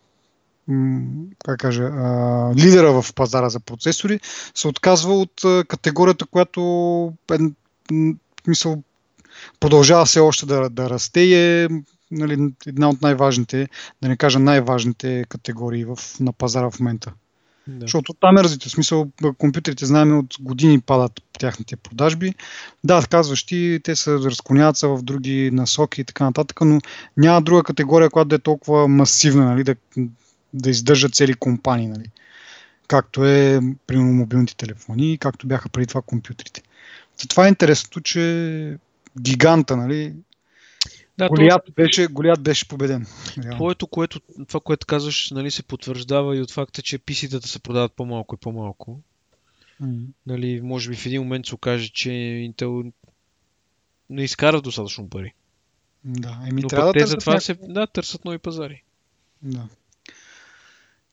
как кажа, лидера в пазара за процесори, се отказва от категорията, която е, мисъл, продължава все още да, да расте и е нали, една от най-важните, да не кажа най-важните категории в, на пазара в момента. Да. Защото там е развито. В смисъл, компютрите знаем от години падат тяхните продажби. Да, казваш ти, те се разклоняват са в други насоки и така нататък, но няма друга категория, която да е толкова масивна, нали, да, да издържа цели компании. Нали. Както е, примерно, мобилните телефони, както бяха преди това компютрите. И това е интересното, че гиганта, нали, да, Голият, то... беше, Голият беше победен. Твоето, което, това, което казваш, нали, се потвърждава и от факта, че писитата се продават по-малко и по-малко. Mm-hmm. Нали, може би в един момент се окаже, че Intel не изкарат достатъчно пари. Да, еми Но трябва да те затова някакъв... се да, търсят нови пазари. Да.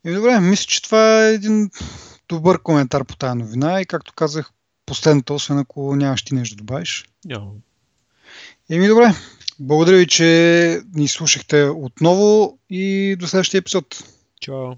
И добре, мисля, че това е един добър коментар по тази новина и както казах, последното, освен ако нямаш ти нещо да добавиш. Няма. Еми добре, благодаря ви, че ни слушахте отново и до следващия епизод. Чао.